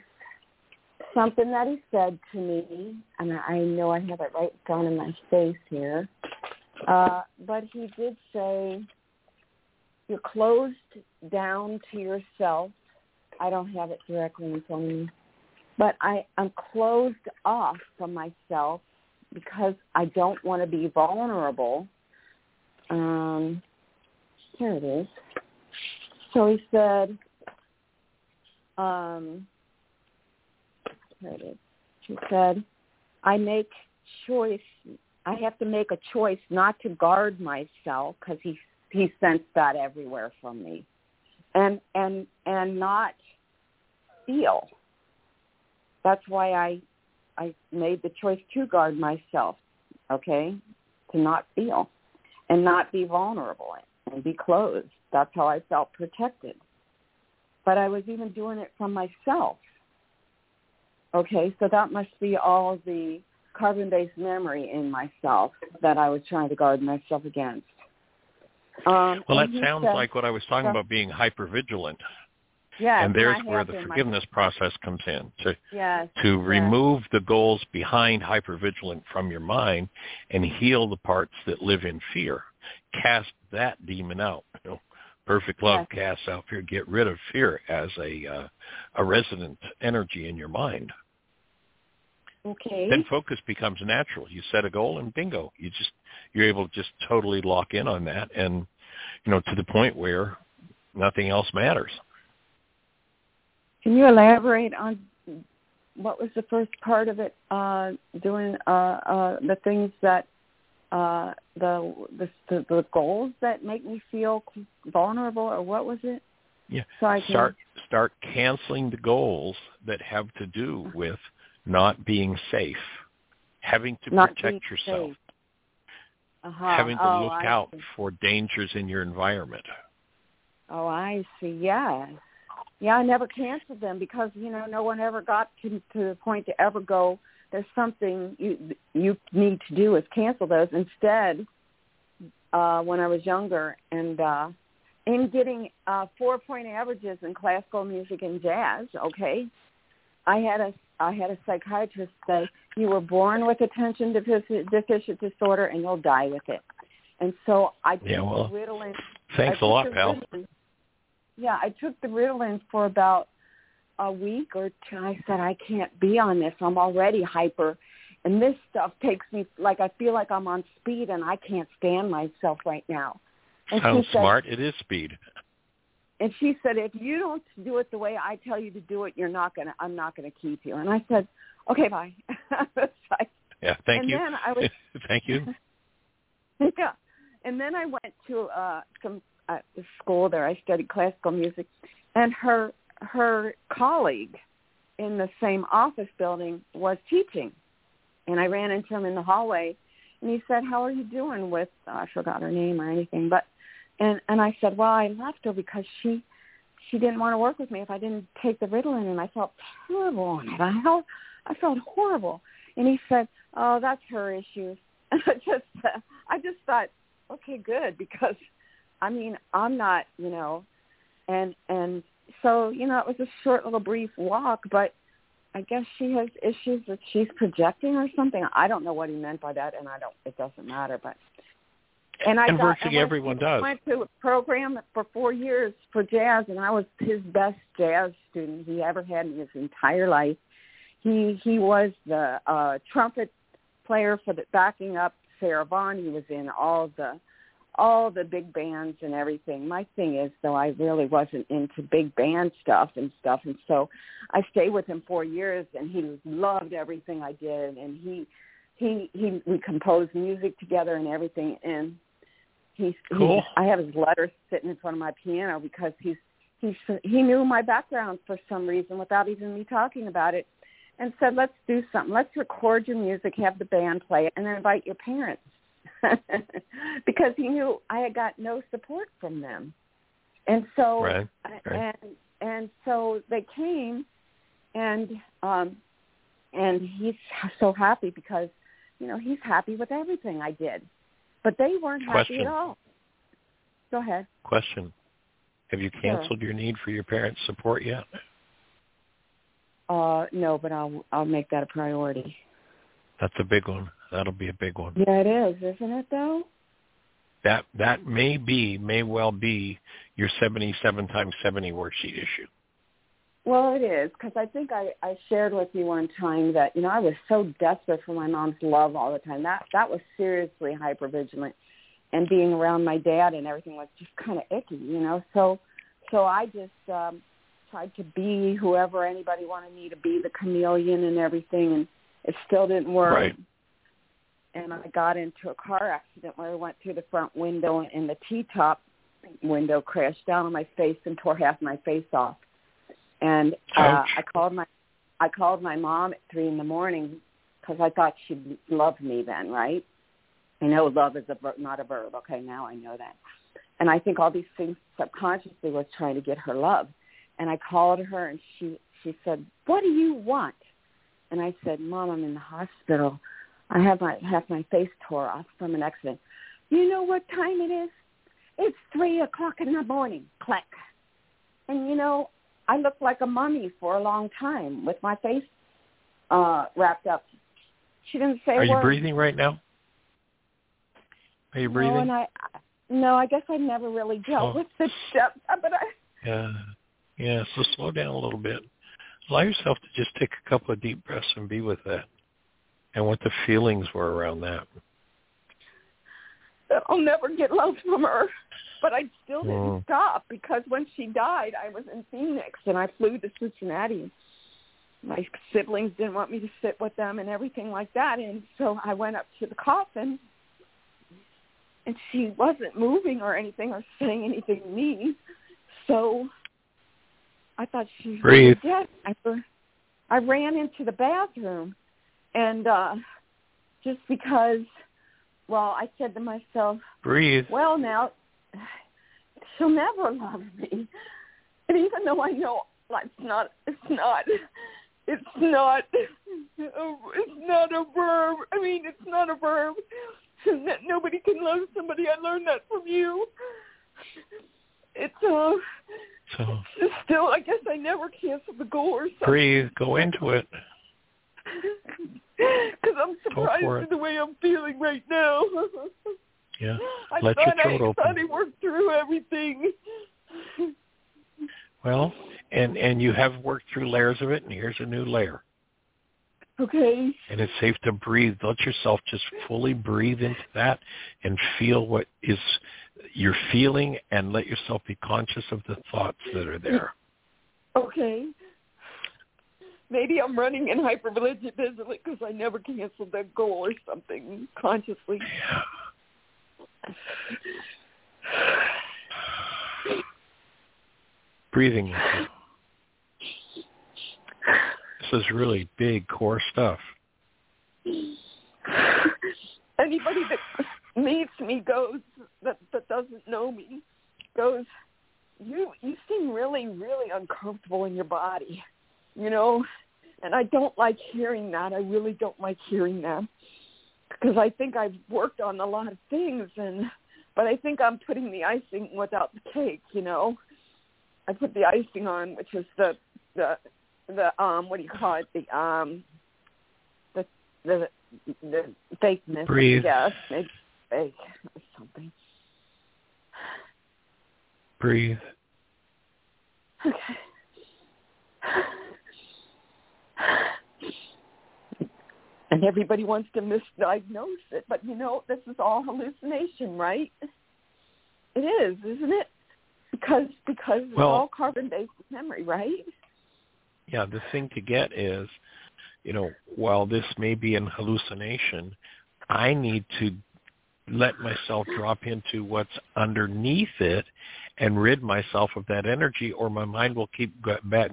Something that he said to me, and I know I have it right down in my face here. Uh, but he did say, "You're closed down to yourself I don't have it directly in front of me. But I, I'm closed off from myself because I don't want to be vulnerable. Um, here it is. So he said, um, here it is. He said, I make choice. I have to make a choice not to guard myself because he he sensed that everywhere from me, and and and not feel. That's why I I made the choice to guard myself, okay, to not feel and not be vulnerable and be closed. That's how I felt protected. But I was even doing it from myself. Okay, so that must be all the carbon-based memory in myself that I was trying to guard myself against. Um, well, that sounds said- like what I was talking about being hypervigilant. Yes, and there's where the in my- forgiveness process comes in to yes, to yes. remove the goals behind hypervigilant from your mind and heal the parts that live in fear. Cast that demon out. You know, perfect love casts out fear. Get rid of fear as a uh, a resident energy in your mind. Okay. Then focus becomes natural. You set a goal and bingo, you just you're able to just totally lock in on that, and you know to the point where nothing else matters. Can you elaborate on what was the first part of it? Uh, doing uh, uh, the things that uh, the, the the goals that make me feel vulnerable, or what was it? Yeah. So I can Start start canceling the goals that have to do with not being safe, having to not protect yourself. Uh-huh. having to oh, look I out see. for dangers in your environment. Oh, I see. Yes. Yeah, I never canceled them because you know no one ever got to to the point to ever go. There's something you you need to do is cancel those. Instead, uh, when I was younger and uh, in getting uh, four point averages in classical music and jazz, okay, I had a I had a psychiatrist say you were born with attention deficit, deficit disorder and you'll die with it. And so I Yeah, well, Thanks I a lot, pal. Yeah, I took the Ritalin for about a week or two. I said, I can't be on this. I'm already hyper. And this stuff takes me, like I feel like I'm on speed and I can't stand myself right now. And said, smart. It is speed. and she said, if you don't do it the way I tell you to do it, you're not going to, I'm not going to keep you. And I said, okay, bye. Like- Yeah, thank and you. then I was thank you. yeah. And then I went to uh some uh, school there. I studied classical music, and her her colleague in the same office building was teaching, and I ran into him in the hallway, and he said, "How are you doing with?" Uh, I forgot her name or anything, but and and I said, "Well, I left her because she." She didn't want to work with me if I didn't take the Ritalin, and I felt terrible on it. I felt, I felt horrible. And he said, "Oh, that's her issue." And I just, uh, I just thought, okay, good, because I mean, I'm not, you know, and and so you know, it was a short little brief walk, but I guess she has issues that she's projecting or something. I don't know what he meant by that, and I don't. It doesn't matter, but And I and virtually I went, everyone does. went to a program for four years for jazz, and I was his best jazz student he ever had in his entire life. He he was the uh, trumpet player for the backing up Sarah Vaughan. He was in all the all the big bands and everything. My thing is though I really wasn't into big band stuff and stuff and so I stayed with him four years and he loved everything I did and he he he we composed music together and everything and he's Cool. he, I have his letters sitting in front of my piano because he's he's he knew my background for some reason without even me talking about it and said let's do something let's record your music have the band play it and then invite your parents because he knew I had got no support from them. And so Right, right. and and so they came and um and he's so happy because you know, he's happy with everything I did. But they weren't happy Question. at all. Go ahead. Question: Have you canceled your need for your parents' support yet? Uh no, but I'll I'll make that a priority. That's a big one. That'll be a big one. Yeah, it is, isn't it though? That that may be, may well be your 77 times 70 worksheet issue. Well, it is because I think I, I shared with you one time that you know I was so desperate for my mom's love all the time. That that was seriously hypervigilant, and being around my dad and everything was just kind of icky, you know. So so I just um, tried to be whoever anybody wanted me to be, the chameleon and everything, and it still didn't work. Right. And I got into a car accident where I went through the front window and the T-top window crashed down on my face and tore half my face off and uh, I called my I called my mom at three in the morning because I thought she loved me then, right? I know love is a ver- not a verb. Okay, now I know that. And I think all these things subconsciously was trying to get her love. And I called her and she she said, "What do you want?" And I said, "Mom, I'm in the hospital. I have my have my face tore off from an accident. You know what time it is? It's three o'clock in the morning. Click. And you know, I looked like a mummy for a long time with my face uh wrapped up. She didn't say a Are you breathing right now? Are you breathing? No, and I no, I guess I never really dealt Oh. with the depth, but I Yeah. Yeah, so slow down a little bit. Allow yourself to just take a couple of deep breaths and be with that and what the feelings were around that. that I'll never get love from her. But I still didn't Mm. stop because when she died, I was in Phoenix and I flew to Cincinnati. My siblings didn't want me to sit with them and everything like that, and so I went up to the coffin, and she wasn't moving or anything or saying anything to me. So I thought she was dead. I, I ran into the bathroom, and uh just because well, I said to myself, Breathe. well, now she'll never love me, and even though I know it's not, it's not, it's not, it's not a verb. I mean, it's not a verb. That nobody can love somebody. I learned that from you. It's uh, So it's still. I guess I never canceled the goal or something. breathe. Go into it. Because I'm surprised at the way I'm feeling right now. Yeah. I Let your throat I open. thought I worked through everything. Well, and and you have worked through layers of it, and here's a new layer. Okay. And it's safe to breathe. Let yourself just fully breathe into that and feel what is you're feeling, and let yourself be conscious of the thoughts that are there. Okay. Maybe I'm running in hypervigilant because I never canceled that goal or something consciously. Breathing. This is really big core stuff. Anybody that meets me goes that that doesn't know me goes, you you seem really really uncomfortable in your body, you know, and I don't like hearing that. I really don't like hearing that because I think I've worked on a lot of things and but I think I'm putting the icing without the cake, you know. I put the icing on, which is the the the um what do you call it? The um the the the fakeness, Breathe. I guess. Maybe say something. Breathe. Okay. And everybody wants to misdiagnose it, but you know, this is all hallucination, right? It is, isn't it? Because because it's well, all carbon based memory, right? Yeah, the thing to get is, you know, while this may be an hallucination, I need to let myself drop into what's underneath it and rid myself of that energy or my mind will keep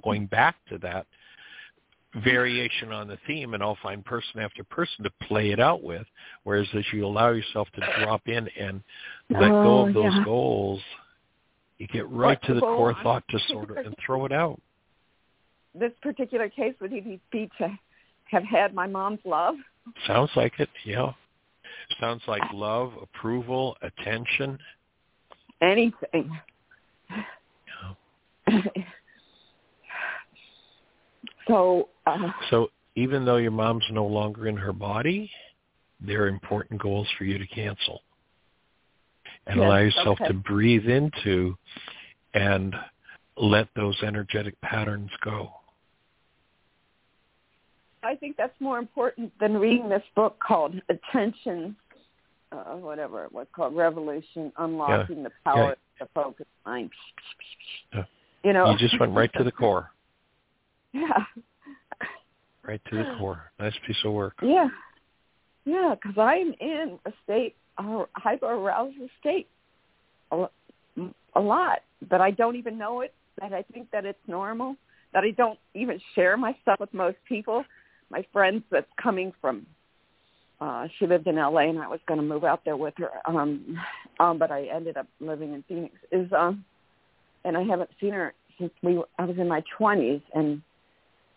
going back to that variation on the theme and I'll find person after person to play it out with. Whereas as you allow yourself to drop in and let oh, go of oh, those yeah. goals, you get right What's to the core on- thought disorder and throw it out. This particular case would he be to have had my mom's love? Sounds like it, yeah. Sounds like love, approval, attention. Anything. so uh, So even though your mom's no longer in her body, there are important goals for you to cancel. And Yes, allow yourself okay. to breathe into and let those energetic patterns go. I think that's more important than reading this book called Attention, uh, whatever it was called, Revolution, Unlocking the Power of the Focused Mind. Yeah. You know, You just went right to the core. yeah, Right to the core. Nice piece of work. yeah, yeah. Because I'm in a state, a hyper arousal state, a, lo- a lot, but I don't even know it. That I think that it's normal. That I don't even share my stuff with most people. My friends that's coming from uh she lived in LA and I was going to move out there with her um um but I ended up living in Phoenix is um and I haven't seen her since we I was in my 20s and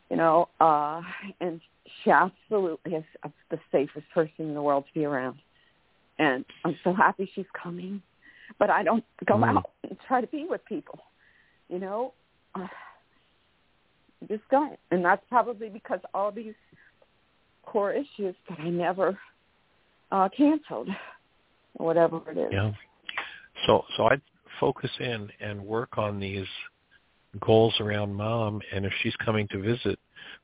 you know uh and she absolutely is the safest person in the world to be around and I'm so happy she's coming but I don't go Mm. out and try to be with people you know uh, I just don't and that's probably because all these core issues that I never uh canceled whatever it is. Yeah. So so I'd focus in and work on these goals around mom and if she's coming to visit,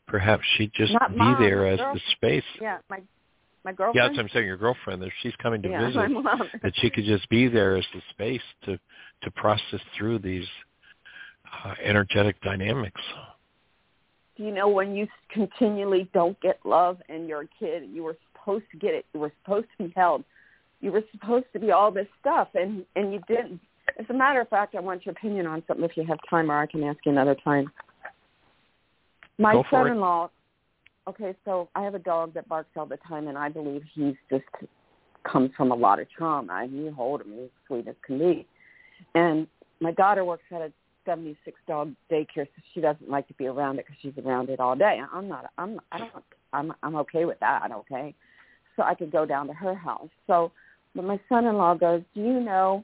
perhaps she'd just Not be mom, there as girl- the space. Yeah, my my girlfriend. Yeah, that's what I'm saying, your girlfriend, if she's coming to yeah, visit, that she could just be there as the space to to process through these uh, energetic dynamics. Do you know when you continually don't get love and you're a kid, you were supposed to get it. You were supposed to be held. You were supposed to be all this stuff, and and you didn't. As a matter of fact, I want your opinion on something if you have time, or I can ask you another time. My Go son-in-law. Okay, so I have a dog that barks all the time, and I believe he's just comes from a lot of trauma. I mean, you hold him, he's sweet as can be. And my daughter works at a 76 dog daycare, so she doesn't like to be around it because she's around it all day. I'm not. I'm. I don't. I'm. I'm okay with that. Okay, so I could go down to her house. So, but my son-in-law goes, "Do you know?"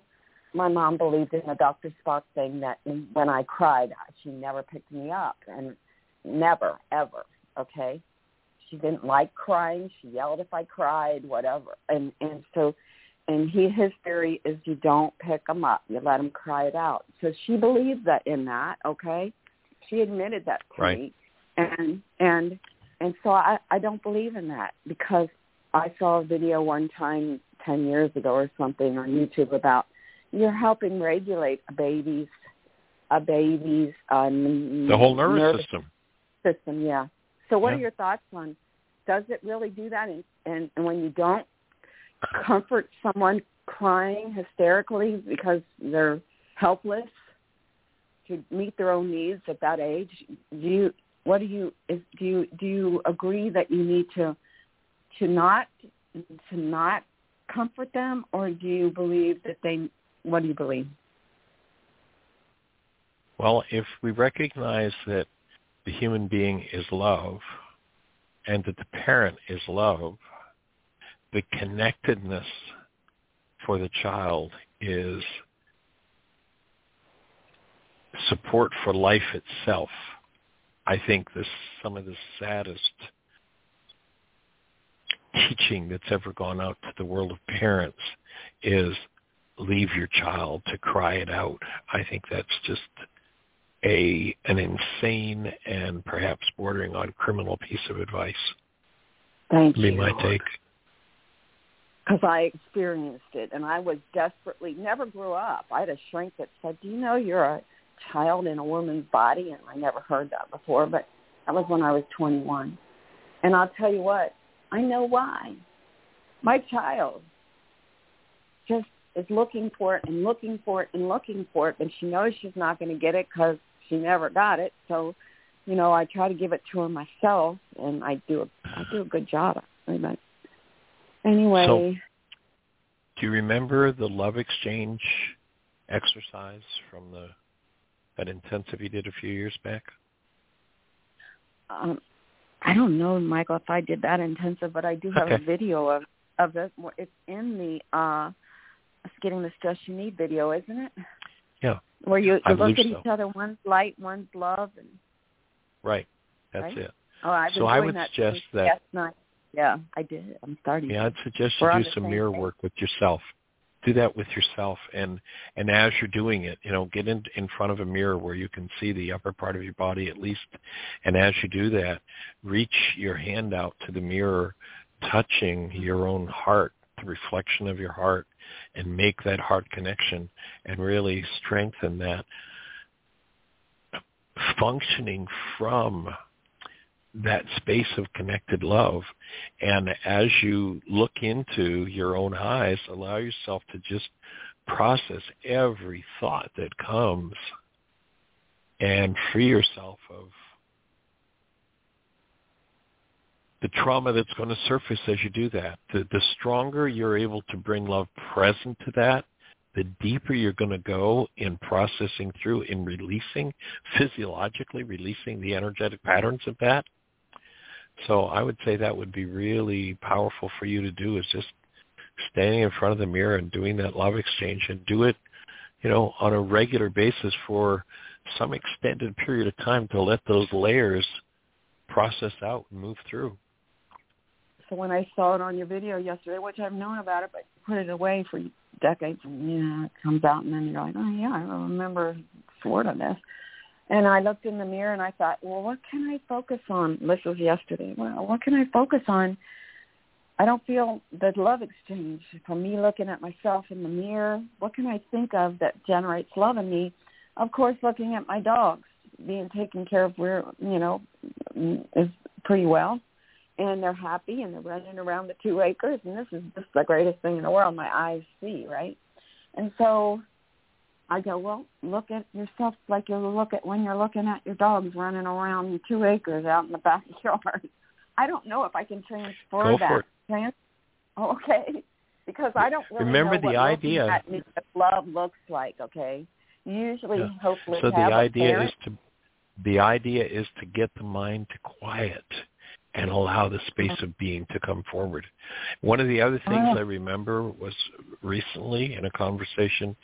My mom believed in the Dr. Spock thing that when I cried, she never picked me up, and never, ever. Okay, she didn't like crying. She yelled if I cried, whatever. And and so and he his theory is you don't pick them up you let them cry it out so she believed that in that okay she admitted that to Right. me and and and so i i don't believe in that because i saw a video one time ten years ago or something on youtube about you're helping regulate a baby's a baby's um The whole nervous system. system yeah so what Yeah. are your thoughts on does it really do that and and, and when you don't comfort someone crying hysterically because they're helpless to meet their own needs at that age do you what do you is do you do you agree that you need to to not to not comfort them or do you believe that they what do you believe Well, if we recognize that the human being is love and that the parent is love, the connectedness for the child is support for life itself. I think this some of the saddest teaching that's ever gone out to the world of parents is leave your child to cry it out. I think that's just a an insane and perhaps bordering on criminal piece of advice. Thank Be you. my take. Because I experienced it, and I was desperately never grew up. I had a shrink that said, "Do you know you're a child in a woman's body?" And I never heard that before, but that was when I was 21. And I'll tell you what, I know why. My child just is looking for it and looking for it and looking for it, and she knows she's not going to get it because she never got it. So, you know, I try to give it to her myself, and I do a I do a good job. But anyway, So- Do you remember the love exchange exercise from the that intensive you did a few years back? um, I don't know, Michael, if I did that intensive, but I do have a video of of it. It's in the uh getting the stress you need video, isn't it? Yeah. Where you, you look at so. each other, one's light, one's love, and Right. That's Right? it. oh, I've been So I would that suggest that- night. Yeah, I did. I'm starting. Yeah. I'd suggest you We're do some mirror work with yourself. Do that with yourself, and and as you're doing it, you know, get in in front of a mirror where you can see the upper part of your body at least. And as you do that, reach your hand out to the mirror, touching your own heart, the reflection of your heart, and make that heart connection, and really strengthen that functioning from that space of connected love. And as you look into your own eyes, allow yourself to just process every thought that comes and free yourself of the trauma that's going to surface as you do that. The, the stronger you're able to bring love present to that, the deeper you're going to go in processing through, in releasing, physiologically releasing the energetic patterns of that. So I would say that would be really powerful for you to do is just standing in front of the mirror and doing that love exchange and do it, you know, on a regular basis for some extended period of time to let those layers process out and move through. So when I saw it on your video yesterday, which I've known about it, but put it away for decades, and you know, it comes out, and then you're like, oh yeah, I remember sort of this. And I looked in the mirror and I thought, well, what can I focus on? This was yesterday. Well, what can I focus on? I don't feel the love exchange from me looking at myself in the mirror. What can I think of that generates love in me? Of course, looking at my dogs being taken care of, where you know, is pretty well, and they're happy and they're running around the two acres, and this is just the greatest thing in the world. My eyes see, right? And so I go, well, look at yourself like you look at when you're looking at your dogs running around the two acres out in the backyard. I don't know if I can transfer Go that. for it. Oh, okay, because I don't really Remember the what idea- at me- what love looks like. Okay, usually, Yeah. hopefully, So the idea is to the idea is to get the mind to quiet and allow the space of being to come forward. One of the other things Oh. I remember was recently in a conversation,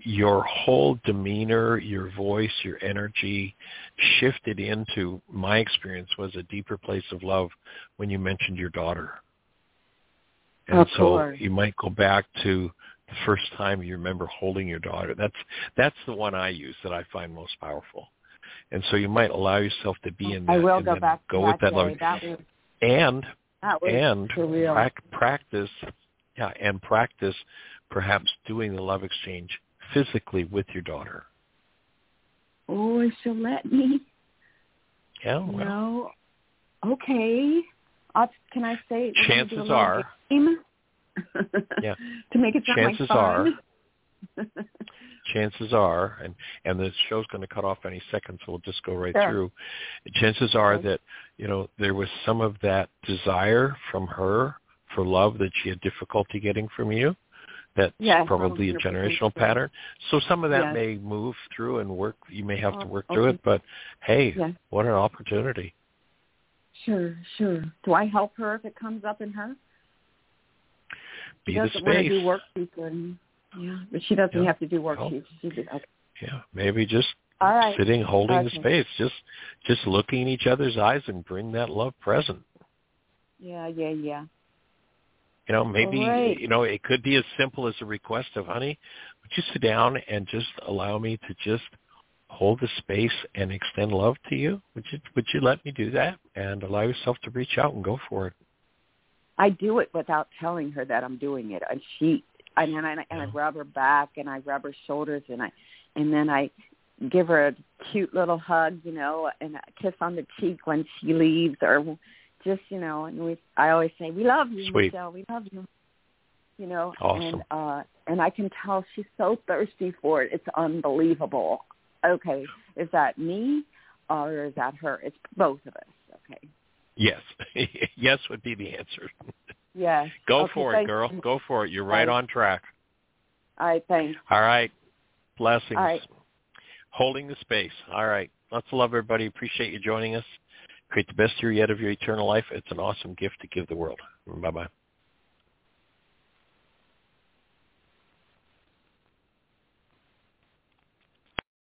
your whole demeanor, your voice, your energy shifted into my experience was a deeper place of love when you mentioned your daughter. And Of so course. you might go back to the first time you remember holding your daughter. That's that's the one I use that I find most powerful. And so you might allow yourself to be in that I will go back go that with that love That was and that was and prac- practice yeah and practice perhaps doing the love exchange physically with your daughter oh, if she'll let me. yeah well No. Okay. I'll, can I say? we're gonna do a chances are? Yeah. to make it Chances are-. chances are and and the show's going to cut off any second so we'll just go right Sure. through chances are Okay. that you know there was some of that desire from her for love that she had difficulty getting from you that's Yeah, probably a generational pattern so some of that may move through and work you may have to Oh, work through it but hey Yeah. what an opportunity Sure, sure. Do I help her if it comes up in her? be she the doesn't want to space do or yeah, but she doesn't Yeah. have to do Well, worksheets. She did okay. yeah maybe just right. sitting holding the Okay. space just just looking in each other's eyes and bring that love present Yeah, yeah, yeah. You know, maybe Right. you know it could be as simple as a request of, "Honey, would you sit down and just allow me to just hold the space and extend love to you? Would you would you let me do that and allow yourself to reach out and go for it?" I do it without telling her that I'm doing it, and she and then I and I rub her back and I rub her shoulders and I and then I give her a cute little hug, you know, and a kiss on the cheek when she leaves, or just you know, and we I always say we love you, Sweet. Michelle, we love you, you know, Awesome. and uh and I can tell she's so thirsty for it. It's unbelievable. Okay, is that me or is that her? It's both of us. Okay. Yes, yes would be the answer. Yeah. Go Okay, for it, girl. Go for it. You're right Bye. on track. All right. Thanks. All right. Blessings. All right. Holding the space. All right. Lots of love, everybody. Appreciate you joining us. Create the best year yet of your eternal life. It's an awesome gift to give the world. Bye-bye.